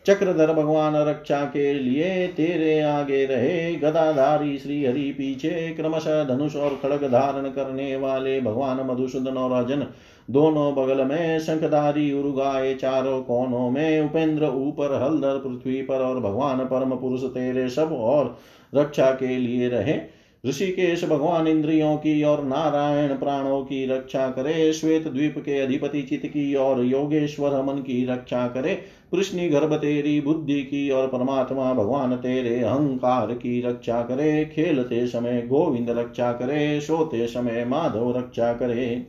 चक्रधर भगवान रक्षा के लिए तेरे आगे रहे। गदाधारी श्री हरि पीछे, क्रमशः धनुष और खड़ग धारण करने वाले भगवान मधुसूदन और अजन दोनों बगल में शंखधारी उर्गाए, चारों कोनों में उपेंद्र, ऊपर हलदर, पृथ्वी पर और भगवान परम पुरुष तेरे सब और रक्षा के लिए रहे। ऋषिकेश भगवान इंद्रियों की और नारायण प्राणों की रक्षा करे। श्वेत द्वीप के अधिपति चित की और योगेश्वर मन की रक्षा करे। कृष्ण गर्भ तेरी बुद्धि की और परमात्मा भगवान तेरे अहंकार की रक्षा करे। खेलते समय गोविंद रक्षा करे। सोते समय माधव रक्षा करे।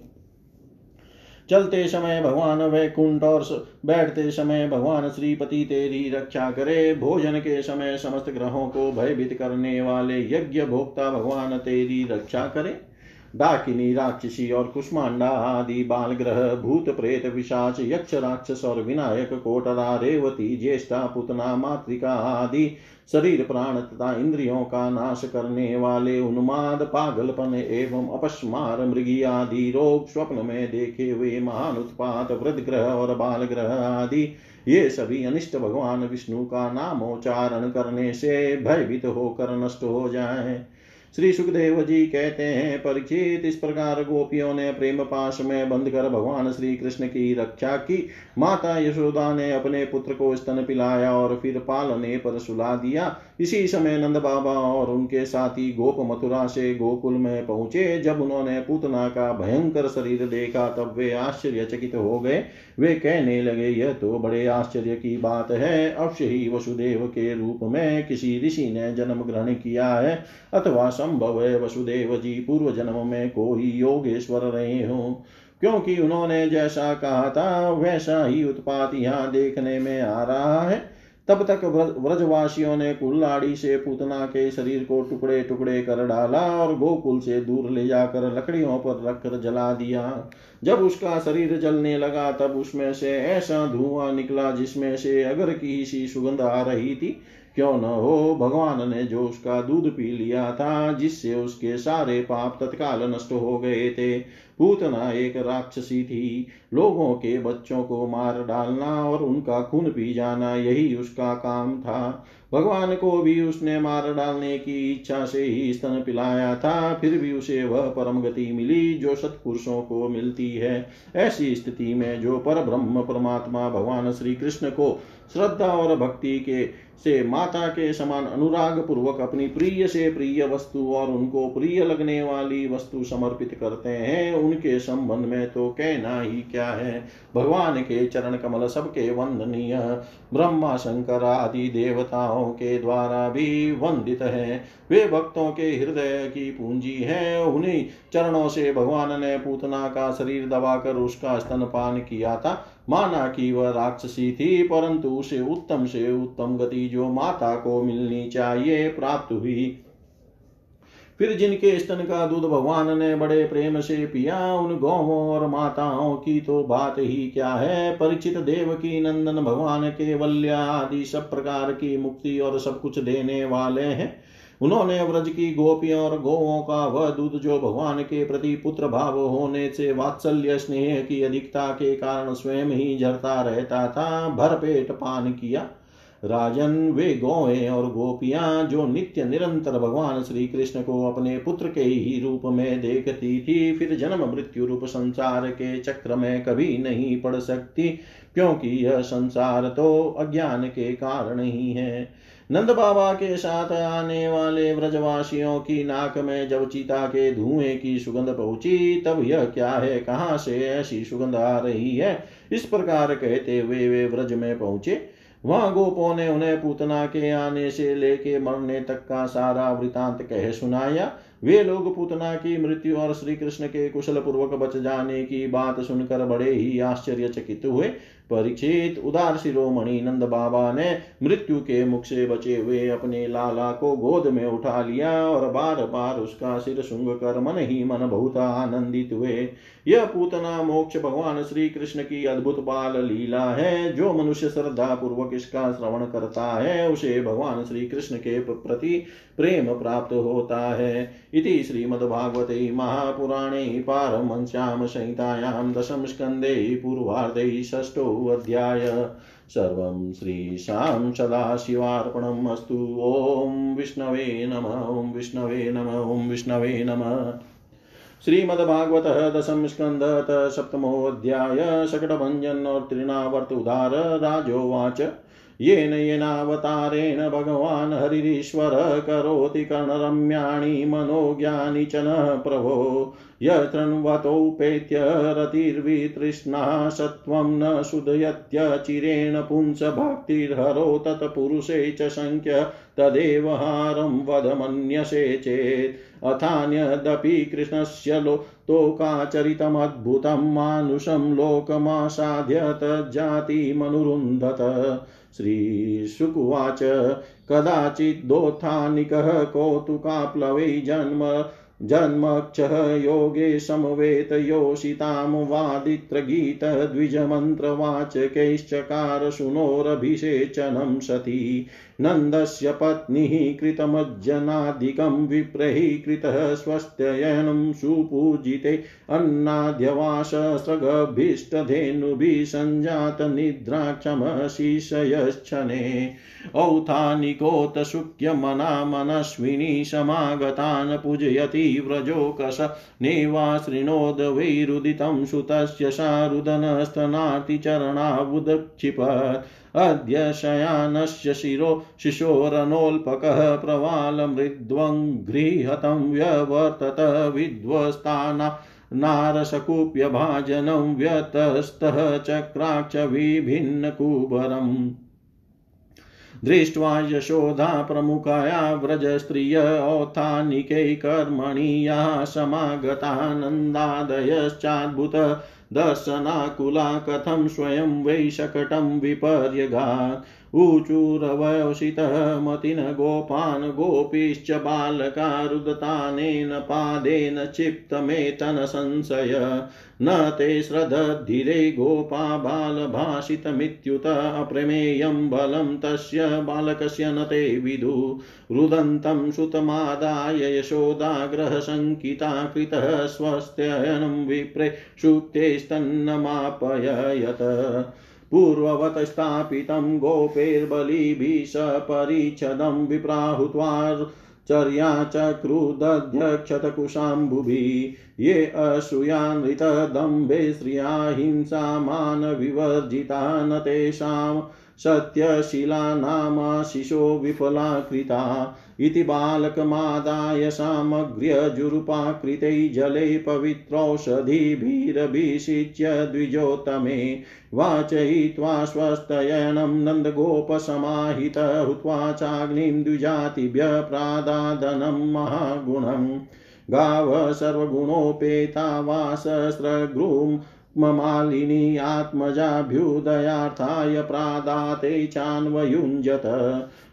चलते समय भगवान वैकुंठ और बैठते समय भगवान श्रीपति तेरी रक्षा करे। भोजन के समय समस्त ग्रहों को भयभीत करने वाले यज्ञ भोक्ता भगवान तेरी रक्षा करे। डाकिनी राक्षसी और कुष्मांडा आदि बाल ग्रह भूत प्रेत, विशाच, यक्ष राक्षस और विनायक, कोटरा, रेवती, ज्येष्ठा, पुतना, मातृका आदि शरीर, प्राण तथा इंद्रियों का नाश करने वाले उन्माद, पागलपन एवं अपस्मार, मृगी आदि रोग स्वप्न में देखे हुए महान उत्पात वृद्ध ग्रह और बाल ग्रह आदि, ये सभी अनिष्ट भगवान विष्णु का नामोच्चारण करने से भयभीत होकर नष्ट हो जाए। श्री सुखदेव जी कहते हैं, परीक्षित, इस प्रकार गोपियों ने प्रेम पाश में बंद कर भगवान श्री कृष्ण की रक्षा की। माता यशोदा ने अपने पुत्र को स्तन पिलाया और फिर पालने पर सुला दिया। इसी समय नंद बाबा और उनके साथी गोप मथुरा से गोकुल में पहुँचे। जब उन्होंने पूतना का भयंकर शरीर देखा, तब वे आश्चर्यचकित हो गए। वे कहने लगे, यह तो बड़े आश्चर्य की बात है। अवश्य ही वसुदेव के रूप में किसी ऋषि ने जन्म ग्रहण किया है। अथवा संभव है वसुदेव जी पूर्व जन्म में कोई योगेश्वर रहे हो। क्योंकि उन्होंने जैसा कहा था, वैसा ही उत्पात यहाँ देखने में आ रहा है। तब तक व्रजवासियों ने कुल्लाड़ी से पूतना के शरीर को टुकड़े टुकड़े कर डाला और गोकुल से दूर ले जाकर लकड़ियों पर रखकर जला दिया। जब उसका शरीर जलने लगा, तब उसमें से ऐसा धुआँ निकला जिसमें से अगर की सी सुगंध आ रही थी क्यों न हो? भगवान ने जो उसका दूध पी लिया था, जिससे उसके सारे पाप तत्काल नष्ट हो गए थे। पूतना एक राक्षसी थी। लोगों के बच्चों को मार डालना और उनका खून पी जाना, यही उसका काम था। भगवान को भी उसने मार डालने की इच्छा से ही स्तन पिलाया था। फिर भी उसे वह परम गति मिली जो सत्पुरुषों को मिलती है। ऐसी स्थिति में जो पर ब्रह्म परमात्मा भगवान श्री कृष्ण को श्रद्धा और भक्ति के से माता के समान अनुराग पूर्वक अपनी प्रिय से प्रिय वस्तु और उनको प्रिय लगने वाली वस्तु समर्पित करते हैं। उनके संबंध में तो कहना ही क्या है? भगवान के चरण कमल सबके वंदनीय। ब्रह्मा शंकर आदि देवताओं के द्वारा भी वंदित है। वे भक्तों के हृदय की पूंजी है। उन्हीं चरणों से भगवान ने पूतना का शरीर दबाकर उसका स्तनपान किया था। माना कि वह राक्षसी थी, परंतु उसे उत्तम से उत्तम गति जो माता को मिलनी चाहिए प्राप्त हुई। फिर जिनके स्तन का दूध भगवान ने बड़े प्रेम से पिया, उन गौवों और माताओं की तो बात ही क्या है? परिचित देव की नंदन भगवान के वल्या आदि सब प्रकार की मुक्ति और सब कुछ देने वाले हैं। उन्होंने व्रज की गोपियों और गोवों का वह दूध जो भगवान के प्रति पुत्र भाव होने से वात्सल्य स्नेह की अधिकता के कारण स्वयं ही झरता रहता था भरपेट पान किया। राजन, वे गौए और गोपियाँ जो नित्य निरंतर भगवान श्री कृष्ण को अपने पुत्र के ही रूप में देखती थी, फिर जन्म मृत्यु रूप संसार के चक्र में कभी नहीं पड़ सकती, क्योंकि यह संसार तो अज्ञान के कारण ही है। नंद बाबा के साथ आने वाले व्रजवासियों की नाक में जब चीता के धुएँ की सुगंध पहुँची, तब यह क्या है? कहाँ से ऐसी सुगंध आ रही है? इस प्रकार कहते हुए वे व्रज में पहुँचे। वहाँ गोपो ने उन्हें पूतना के आने से लेके मरने तक का सारा वृतांत कह सुनाया। वे लोग पूतना की मृत्यु और श्री कृष्ण के कुशल पूर्वक बच जाने की बात सुनकर बड़े ही आश्चर्यचकित हुए। परीक्षित उदार शिरोमणि नंद बाबा ने मृत्यु के मुख से बचे हुए अपने लाला को गोद में उठा लिया और बार बार उसका सिर सुंग कर मन ही मन बहुत आनंदित हुए। यह पूतना मोक्ष भगवान श्री कृष्ण की अद्भुत बाल लीला है, जो मनुष्य श्रद्धा पूर्वक इसका श्रवण करता है, उसे भगवान श्री कृष्ण के प्रति प्रेम प्राप्त होता है। इति श्रीमद्भागवते महापुराणे पारमश्याम संहितायां दशम स्कन्धे पूर्वार्धे षष्ठो अध्याय सर्वं श्रीशां सदाशिवार्पणम् ॐ विष्णवे नम, ॐ विष्णवे नम, ॐ विष्णवे नमः। श्रीमद्भागवत दशम स्कंद सप्तमोऽध्याय शकटभञ्जन उदार राजोवाच। येन येनावतारेण भगवान् हरिरीश्वर करोति कर्णरम्याणि मनोज्ञानि च न प्रभो। यत्रन्वतोपेत्य रतिर्वितृष्णा सत्त्वं न सुदयत्यचिरेण पुंसभक्तिर्हरो तत्पुरुषे च शङ्क्य तदेव हारं वदमन्यसे चेत्। अथान्यदपि कृष्णस्य लो तोकाचरितमद्भुतं मानुषं लोकमासाद्य तज्जातिमनुरुन्धत श्रीशुकुवाच कदाचिद्दोत्थानिकः कौतुकाप्लवै जन्म जन्मक्षः योगे समवेत योषितां वादित्रगीतद्विजमन्त्रवाचकैश्चकार शुनोरभिषेचनं सती। नन्दस्य पत्नीः कृतमज्जनादिकं विप्रैः कृतः स्वस्त्ययनं सुपूजिते अन्नाद्यवासस्रगभीष्टधेनुभिः सञ्जातनिद्राक्षमशिशयश्चने औथानिकोतशुक्यमना मनस्विनी समागतान् पूजयति व्रजोकश नेवाशृणोद वैरुदितं सुतस्य शारुदनस्तनातिचरणावुदक्षिपत्। अद्य शयानस्य शिरो शिशोरनोल्पकः प्रवालमृद्वङ्घ्रिहतं व्यवर्तत विध्वस्ताना नारसकूप्यभाजनं व्यतस्तः चक्राक्ष विभिन्नकुबरम् दृष्ट्वा यशोधा प्रमुखया व्रजस्त्रिय औत्थानिकै कर्मणि या समागतानन्दादयश्चाद्भुत दर्शनाकुला कथं स्वयं वै शकटं विपर्यगात् ऊचुरवयोषितः मतिन गोपान् गोपीश्च बालका रुदतानेन पादेन क्षिप्तमेतन संशय न ते श्रद्धधिरे गोपा बालभाषितमित्युत अप्रमेयं बलं तस्य बालकस्य न ते विदु। रुदन्तं सुतमादाय यशोदाग्रहशङ्किता कृतः स्वस्त्ययनं विप्रे सुक्तेस्तन्नमापययत पूर्ववत् स्थापितं गोपेर्बलिभिः सपरिच्छदं विप्राहुत्वार्चर्या चक्रुदध्यक्षतकुशाम्बुभिः ये असूयानृतदम्भे श्रिया हिंसामानविवर्जिता न तेषां सत्यशिलानामाशिषो विफला कृता इति बालकमादाय सामग्र्यजुरुपाकृतै जले पवित्रौषधिभिरभिषिच्य द्विजोत्तमे वाचयित्वा स्वस्तयनं नन्दगोपसमाहित हुत्वा चाग्निं द्विजातिभ्यः प्रादादनं महागुणम् गाव सर्वगुणोपेता वासस्रगृं ममालिनी आत्मजाभ्युदयार्थाय प्रादाते चान्वयुञ्जत।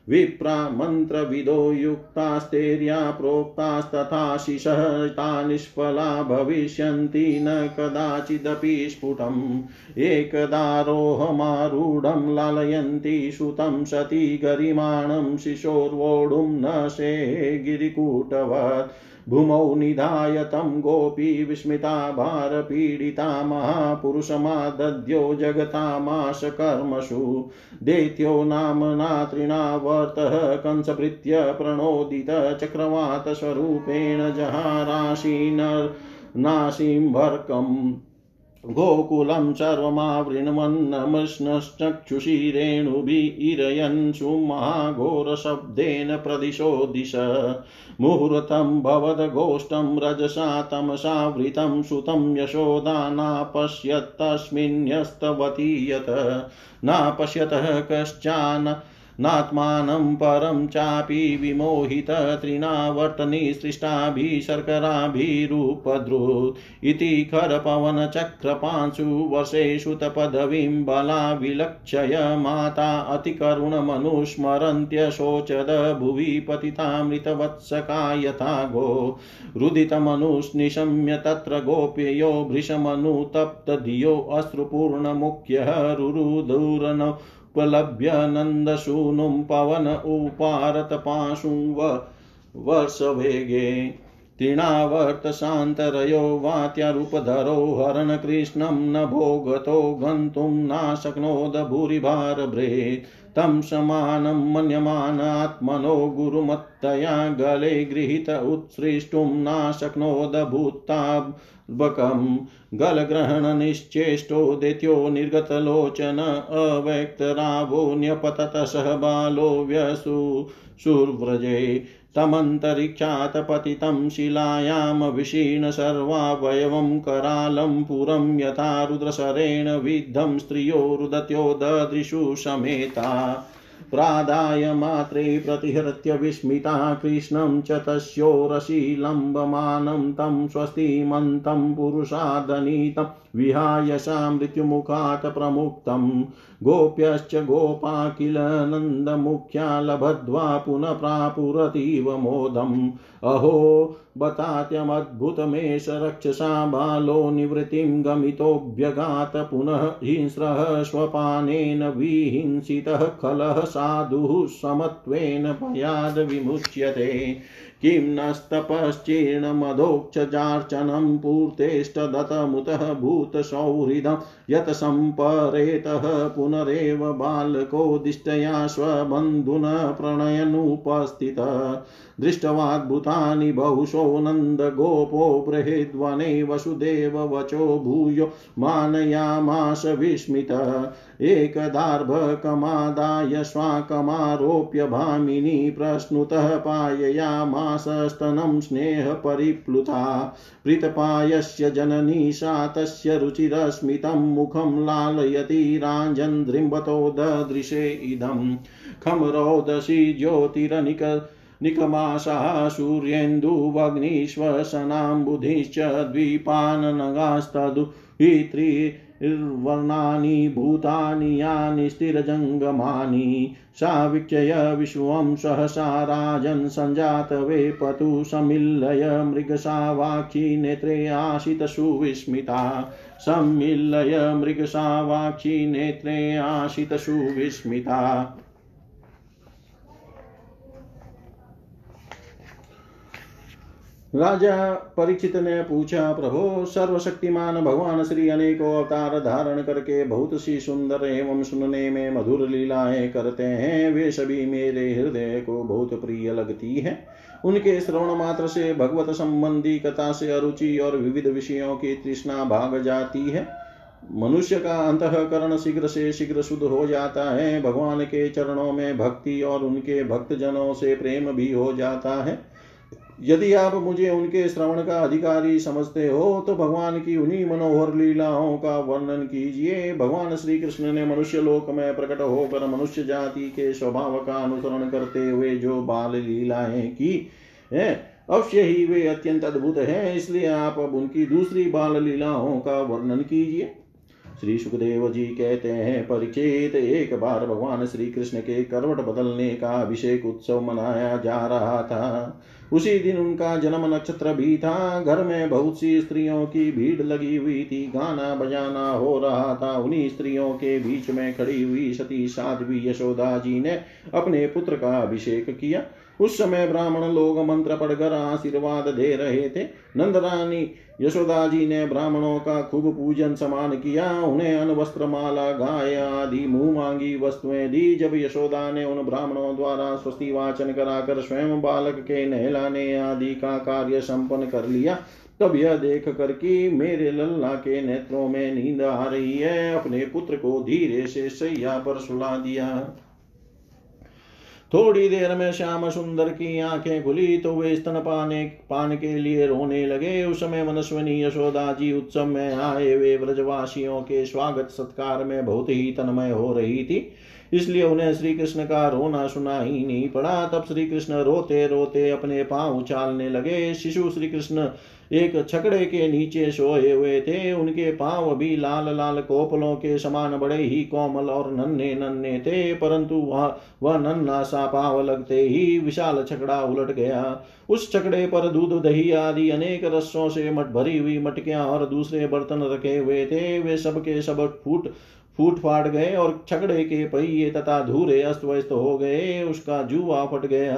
विप्रा मन्त्रविदो युक्तास्तेर्या प्रोक्तास्तथाशिषः ता निष्फला भविष्यन्ति न कदाचिदपि स्फुटम्। एकदारोहमारूढं लालयन्ति सुतं सती गरिमाणं शिशोर्वोढुं न शे गिरिकूटवत्। भूमौ निधाय तं गोपी विस्मिता भारपीडिता महापुरुषमादद्यो जगतामाशकर्मसु देत्यो नाम्ना तृणावर्तः कंसभृत्य प्रणोदितचक्रवातस्वरूपेण चक्रवातस्वरूपेण जहाराशीन नाशीम्भर्कम् गोकुलं सर्वमावृण्वन्नमश्नश्चक्षुषी रेणुभिरयन् सुमहाघोरशब्देन प्रदिशो दिश। मुहूर्तं भवद्गोष्ठं रजसा तमसावृतं सुतं यशोदा नापश्यत्तस्मिन्यस्तवती यत् नापश्यतः कश्चान् नात्मानं परं चापि विमोहित तृणावर्तनिसृष्टाभिः शर्कराभिरूपधृत् इति खरपवनचक्रपांशु वर्षेषु तपदवीं बला विलक्षय माता अतिकरुणमनुस्मरन्त्यशोचद भुवि पतितामृतवत्सका यथा गो। रुदितमनुस्निशम्य तत्र गोप्ययो भृशमनुतप्तधियो अश्रुपूर्णमुख्यः रुरुदूरन उपलभ्य नन्दसूनुं पवन उपारतपाशुं वर्षवेगे तृणावर्तशान्तरयो वात्यारूपधरो हरणकृष्णं न भोगतो गन्तुं न शक्नोद भूरिभारभृत् तं समानं मन्यमानात्मनो गुरुमत्तया गले गृहीत उत्सृष्टुं न शक्नोद भूताबकम् गलग्रहणनिश्चेष्टो दैत्यो निर्गतलोचन अव्यक्तरावो न्यपतत सह बालो व्यसु सुव्रजे तमन्तरिक्षात् पतितं शिलायां विशीर्ण सर्वावयवं करालं पुरं यथा रुद्रसरेण विद्धं स्त्रियो रुदत्यो ददृशु समेता। प्रादाय मात्रे प्रतिहृत्य विस्मिता कृष्णं च तस्योरसि लम्बमानं तं स्वस्तिमन्तं पुरुषादनीतं विहाय सा मृत्युमुखात् प्रमुक्तं गोप्यश्च गोपा किल नन्दमुख्या लभद्वा पुनः प्रापुरतीव मोदम्। अहो बतात्यमद्भुतमेष रक्षसा बालो निवृत्तिं गमितोऽभ्यगात पुनः हिंस्रः स्वपानेन विहिंसितः खलः साधुः समत्वेन भयाद् विमुच्यते। किं नस्तपश्चीर्णमधोक्षजार्चनं पूर्तेष्टदतमुतः भूतसौहृदं यत् सम्परेतः पुनरेव बालको दिष्टया स्वबन्धुन प्रणयनुपस्थितः। दृष्टवाद्भुतानि बहुशो नन्दगोपो बृहेद्वने वसुदेव वचो भूयो मानयामाश विस्मितः। एकदार्भकमादाय स्वाकमारोप्य भामिनी प्रश्नुतः पाययामास स्तनं स्नेहपरिप्लुता पृतपायस्य जननी सा तस्य मुखं लालयति राञ्जन्द्रिम्बतो ददृशे इदं। खमरोदसी ज्योतिरनिक निकमाशाः सूर्येन्दुवग्निश्वसनाम्बुधिश्च द्वीपाननगास्तदु। वर्णानि भूतानि यानि स्थिरजङ्गमानि। सा वीक्षय विश्वं सहसा राजन् सञ्जातवेपतु समिल्लय मृगसावाक्षी नेत्रे आशित आशितसुविस्मिता। सम्मिल्लय मृगसावाक्षी नेत्रे आशितसुविस्मिता राजा परीक्षित ने पूछा, प्रभो, सर्वशक्तिमान भगवान श्री अनेकों अवतार धारण करके बहुत सी सुंदर एवं सुनने में मधुर लीलाएँ करते हैं। वे सभी मेरे हृदय को बहुत प्रिय लगती है। उनके श्रवण मात्र से भगवत संबंधी कथा से अरुचि और विविध विषयों की तृष्णा भाग जाती है। मनुष्य का अंतकरण शीघ्र से शीघ्र शुद्ध हो जाता है। भगवान के चरणों में भक्ति और उनके भक्तजनों से प्रेम भी हो जाता है। यदि आप मुझे उनके श्रवण का अधिकारी समझते हो तो भगवान की उन्हीं मनोहर लीलाओं का वर्णन कीजिए। भगवान श्री कृष्ण ने मनुष्य लोक में प्रकट होकर मनुष्य जाति के स्वभाव का अनुसरण करते हुए जो बाल लीलाएँ की है, अवश्य ही वे अत्यंत अद्भुत हैं। इसलिए आप अब उनकी दूसरी बाल लीलाओं का वर्णन कीजिए। श्री सुखदेव जी कहते हैं, परिचित, एक बार भगवान श्री कृष्ण के करवट बदलने का अभिषेक उत्सव मनाया जा रहा था। उसी दिन उनका जन्म नक्षत्र भी था। घर में बहुत सी स्त्रियों की भीड़ लगी हुई थी। गाना बजाना हो रहा था। उन्हीं स्त्रियों के बीच में खड़ी हुई सती साध्वी यशोदा जी ने अपने पुत्र का अभिषेक किया। उस समय ब्राह्मण लोग मंत्र पढ़कर आशीर्वाद दे रहे थे। नंद रानी यशोदा जी ने ब्राह्मणों का खूब पूजन समान किया। उन्हें अन वस्त्र माला गाय आदि, मुँह मांगी वस्तुएँ दी। जब यशोदा ने उन ब्राह्मणों द्वारा स्वस्ति वाचन कराकर स्वयं बालक के नहलाने आदि का कार्य संपन्न कर लिया, तब यह देख कर कि मेरे लल्ला के नेत्रों में नींद आ रही है। अपने पुत्र को धीरे से सैया पर सुला दिया। थोड़ी देर में श्याम सुंदर की आँखें खुली तो वे स्तन पाने, पान के लिए रोने लगे। उस समय मनस्वनी यशोदा जी उत्सव में आए। वे व्रजवासियों के स्वागत सत्कार में बहुत ही तन्मय हो रही थी। इसलिए उन्हें श्री कृष्ण का रोना सुना ही नहीं पड़ा। तब श्री कृष्ण रोते रोते अपने पाँव उछालने लगे। शिशु श्री कृष्ण एक छकड़े के नीचे सोए हुए थे। उनके पाँव भी लाल लाल कोपलों के समान बड़े ही कोमल और नन्हे नन्हे थे, परंतु वह वह नन्ना सा पाँव लगते ही विशाल छकड़ा उलट गया। उस छकड़े पर दूध, दही आदि अनेक रसों से मट भरी हुई मटकियाँ और दूसरे बर्तन रखे हुए थे। वे सबके सब फूट फूट फाट गए और छकड़े के पहिए तथा धूरे अस्त व्यस्त हो गए। उसका जुआ फट गया।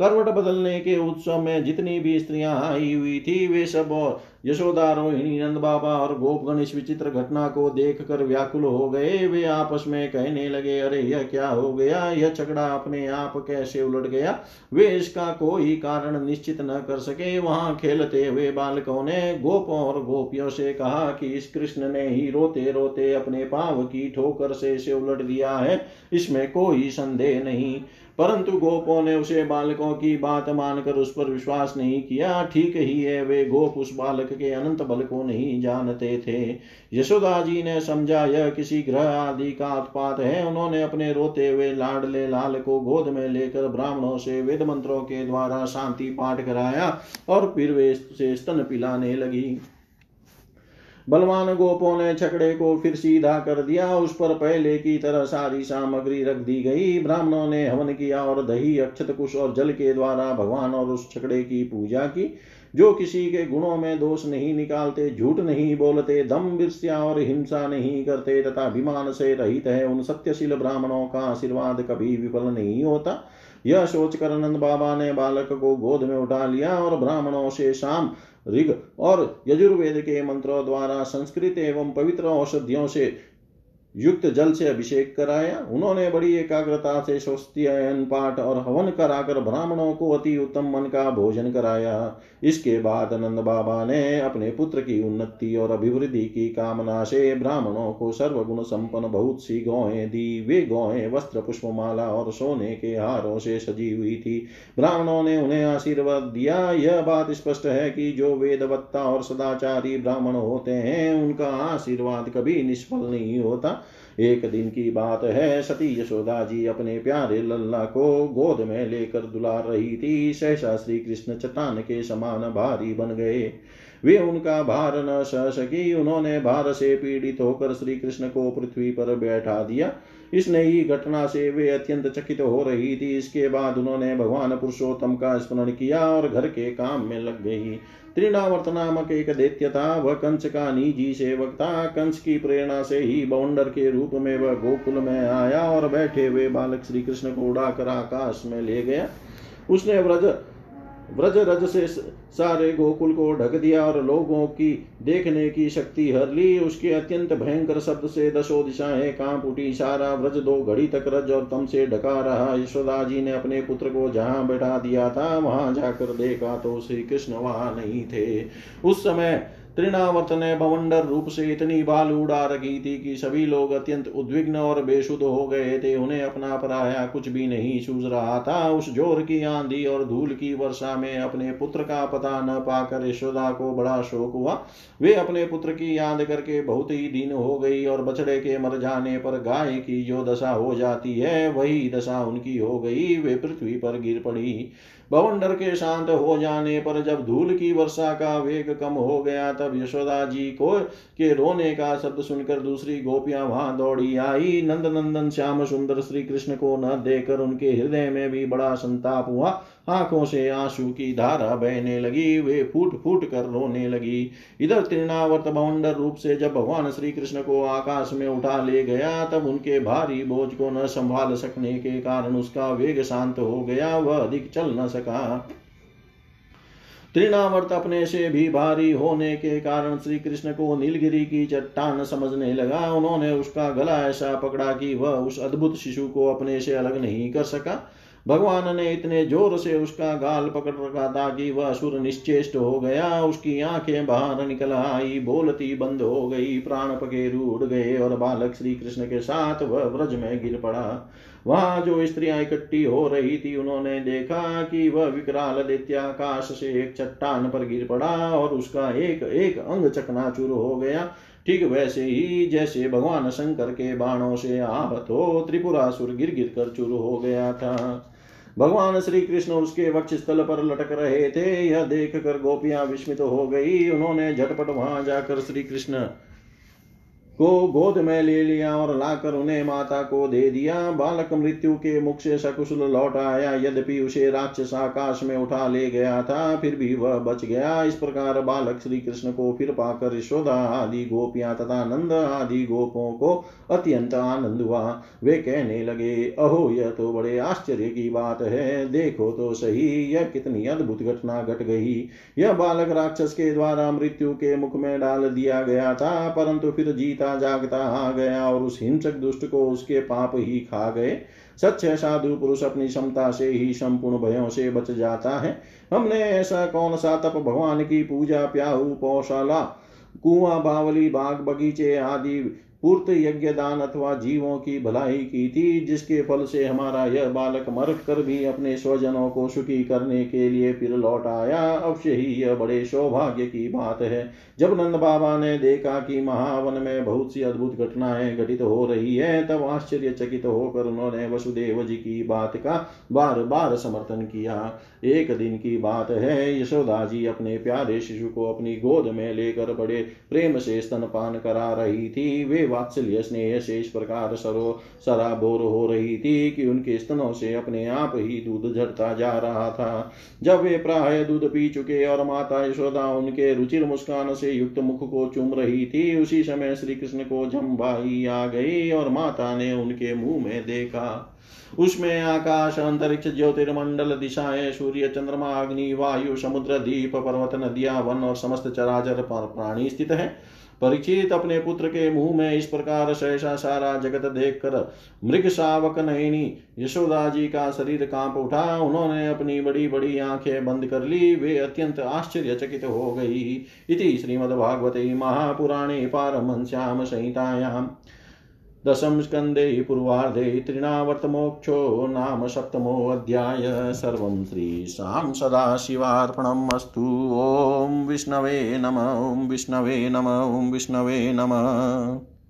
करवट बदलने के उत्सव में जितनी भी स्त्रियाँ आई हुई थी, वे सब यशोदा, रोहिणी, नंद बाबा और गोपगण इस विचित्र घटना को देख कर व्याकुल हो गए। वे आपस में कहने लगे, अरे, यह क्या हो गया? यह छकड़ा अपने आप कैसे उलट गया? वे इसका कोई कारण निश्चित न कर सके। वहाँ खेलते हुए बालकों ने गोपों और गोपियों से कहा कि इस कृष्ण ने ही रोते रोते अपने पाव की ठोकर से इसे उलट दिया है। इसमें कोई संदेह नहीं। परंतु गोपों ने उसे बालकों की बात मानकर उस पर विश्वास नहीं किया। ठीक ही है, वे गोप उस बालक के अनंत बल को नहीं जानते थे। यशोदा जी ने समझा, यह किसी ग्रह आदि का उत्पात है। उन्होंने अपने रोते हुए लाडले लाल को गोद में लेकर ब्राह्मणों से वेद मंत्रों के द्वारा शांति पाठ कराया और फिर वे से स्तन पिलाने लगी। बलवान गोपों ने छकड़े को फिर सीधा कर दिया। उस पर पहले की तरह सारी सामग्री रख दी गई। ब्राह्मणों ने हवन किया और दही, अक्षत कुश और जल के द्वारा भगवान और उस छकड़े की पूजा की। जो किसी के गुणों में दोष नहीं निकालते, झूठ नहीं बोलते, दम विस्या और हिंसा नहीं करते तथा अभिमान से रहित है, उन सत्यशील ब्राह्मणों का आशीर्वाद कभी विफल नहीं होता। यह सोचकर नंद बाबा ने बालक को गोद में उठा लिया और ब्राह्मणों से शाम ऋग और यजुर्वेद के मंत्रों द्वारा संस्कृत एवं पवित्र औषधियों से युक्त जल से अभिषेक कराया। उन्होंने बड़ी एकाग्रता से स्वस्तियन पाठ और हवन कराकर ब्राह्मणों को अति उत्तम मन का भोजन कराया। इसके बाद नंद बाबा ने अपने पुत्र की उन्नति और अभिवृद्धि की कामना से ब्राह्मणों को सर्वगुण संपन्न बहुत सी गौएँ दी। वे गौएँ वस्त्र, पुष्पमाला और सोने के हारों से सजी हुई थी। ब्राह्मणों ने उन्हें आशीर्वाद दिया। यह बात स्पष्ट है कि जो वेदवत्ता और सदाचारी ब्राह्मण होते हैं, उनका आशीर्वाद कभी निष्फल नहीं होता। एक दिन की बात है, सती यशोदा जी अपने प्यारे लल्ला को गोद में लेकर दुलार रही थी। सहसा श्री कृष्ण चट्टान के समान भारी बन गए। वे उनका भार न सह सकी, उन्होंने भार से पीड़ित होकर श्री कृष्ण को पृथ्वी पर बैठा दिया। इस नई घटना से वे अत्यंत चकित हो रही थी। इसके बाद उन्होंने भगवान पुरुषोत्तम का स्मरण किया और घर के काम में लग गई। त्रिनावर्त नामक एक दैत्य था। वह कंस का निजी सेवक था। कंस की प्रेरणा से ही बाउंडर के रूप में वह गोकुल में आया और बैठे हुए बालक श्री कृष्ण को उड़ाकर आकाश में ले गया। उसने व्रज व्रज रज से सारे गोकुल को ढक दिया और लोगों की देखने की शक्ति हर ली। उसके अत्यंत भयंकर शब्द से दशो दिशाएँ काँप उठी। सारा व्रज दो घड़ी तक रज और तम से ढका रहा। यशोदा जी ने अपने पुत्र को जहाँ बैठा दिया था, वहाँ जाकर देखा तो श्री कृष्ण वहाँ नहीं थे। उस समय त्रिनावर्त ने बवंडर रूप से इतनी बाल उड़ा रखी थी कि सभी लोग अत्यंत उद्विग्न और बेसुध हो गए थे। उन्हें अपना पराया कुछ भी नहीं सूझ रहा था। उस ज़ोर की आंधी और धूल की वर्षा में अपने पुत्र का पता न पाकर यशोदा को बड़ा शोक हुआ। वे अपने पुत्र की याद करके बहुत ही दिन हो गई और बछड़े के मर जाने पर गाय की जो दशा हो जाती है, वही दशा उनकी हो गई। वे पृथ्वी पर गिर पड़ी। बवंडर के शांत हो जाने पर जब धूल की वर्षा का वेग कम हो गया, तब यशोदा जी को के रोने का शब्द सुनकर दूसरी गोपियाँ वहाँ दौड़ी आई। नंद नंदन श्याम सुंदर श्री कृष्ण को न देकर उनके हृदय में भी बड़ा संताप हुआ। आँखों से आँसू की धारा बहने लगी, वे फूट फूट कर रोने लगी। इधर तृणावर्त बवंडर रूप से जब भगवान श्री कृष्ण को आकाश में उठा ले गया, तब उनके भारी बोझ को न संभाल सकने के कारण उसका वेग शांत हो गया। वह अधिक चल न सका। तृणावर्त अपने से भी भारी होने के कारण श्री कृष्ण को नीलगिरी की चट्टान समझने लगा। उन्होंने उसका गला ऐसा पकड़ा कि वह उस अद्भुत शिशु को अपने से अलग नहीं कर सका। भगवान ने इतने ज़ोर से उसका गाल पकड़ रखा था कि वह असुर निश्चेष्ट हो गया। उसकी आँखें बाहर निकल आई, बोलती बंद हो गई, प्राण पकेरु उड़ गए और बालक श्री कृष्ण के साथ वह व्रज में गिर पड़ा। वहाँ जो स्त्रियाँ इकट्ठी हो रही थी, उन्होंने देखा कि वह विकराल दैत्याकाश से एक चट्टान पर गिर पड़ा और उसका एक एक अंग चकनाचूर हो गया। ठीक वैसे ही जैसे भगवान शंकर के बाणों से आहत हो त्रिपुरासुर गिर गिर कर चूर हो गया था। भगवान श्री कृष्ण उसके वक्ष स्थल पर लटक रहे थे। यह देख कर गोपियाँ विस्मित हो गई। उन्होंने झटपट वहाँ जाकर श्री कृष्ण को गोद में ले लिया और लाकर उन्हें माता को दे दिया। बालक मृत्यु के मुख से सकुशल लौट आया। यद्यपि उसे राक्षस आकाश में उठा ले गया था, फिर भी वह बच गया। इस प्रकार बालक श्री कृष्ण को फिर पाकर यशोदा आदि गोपियाँ तथा नंद आदि गोपों को अत्यंत आनंद हुआ। वे कहने लगे, अहो, यह तो बड़े आश्चर्य की बात है। देखो तो सही, यह कितनी अद्भुत घटना घट गई। यह बालक राक्षस के द्वारा मृत्यु के मुख में डाल दिया गया था, परंतु फिर जीता जागता आ गया और उस हिंसक दुष्ट को उसके पाप ही खा गए। सच है, साधु पुरुष अपनी क्षमता से ही संपूर्ण भयों से बच जाता है। हमने ऐसा कौन सा तप भगवान की पूजा, प्याहू, पौशाला, कुआ, बावली, बाग बगीचे आदि पूर्त यज्ञ दान अथवा जीवों की भलाई की थी, जिसके फल से हमारा यह बालक मर कर भी अपने स्वजनों को सुखी करने के लिए फिर लौट आया। अवश्य ही यह बड़े सौभाग्य की बात है। जब नंद बाबा ने देखा कि महावन में बहुत सी अद्भुत घटनाएँ घटित हो रही है, तब आश्चर्यचकित होकर उन्होंने वसुदेव जी की बात का बार बार समर्थन किया। एक दिन की बात है, यशोदा जी अपने प्यारे शिशु को अपनी गोद में लेकर बड़े प्रेम से स्तनपान करा रही थी। वे वात्सल्य स्नेह से इस प्रकार सरो सराबोर हो रही थी कि उनके स्तनों से अपने आप ही दूध झड़ता जा रहा था। जब वे प्राय दूध पी चुके और माता यशोदा उनके रुचिर मुस्कान से युक्त मुख को चूम रही थी, उसी समय श्री कृष्ण को जम्बाई आ गई और माता ने उनके मुँह में देखा। उसमें आकाश, अंतरिक्ष, ज्योतिर्मंडल, दिशाएँ, सूर्य, चंद्रमा, अग्नि, वायु, समुद्र, दीप, पर्वत, नदिया, वन और समस्त चराचर प्राणी स्थित है। परीक्षित अपने पुत्र के मुँह में इस प्रकार सहसा सारा जगत देख कर मृग शावक नयनी, यशोदा जी का शरीर काँप उठा। उन्होंने अपनी बड़ी बड़ी आँखें बंद कर ली। वे अत्यंत आश्चर्यचकित हो गई। इति श्रीमद्भागवते महापुराणे पारमश्याम संहितायाम। दशम स्कंदे पूर्वार्धे तृणावर्तमोक्षो नाम सप्तमोऽध्याय सर्वं श्रीशां सदाशिवार्पणम् अस्तु। ॐ विष्णवे नम, ॐ विष्णवे नम, ॐ विष्णवे नमः।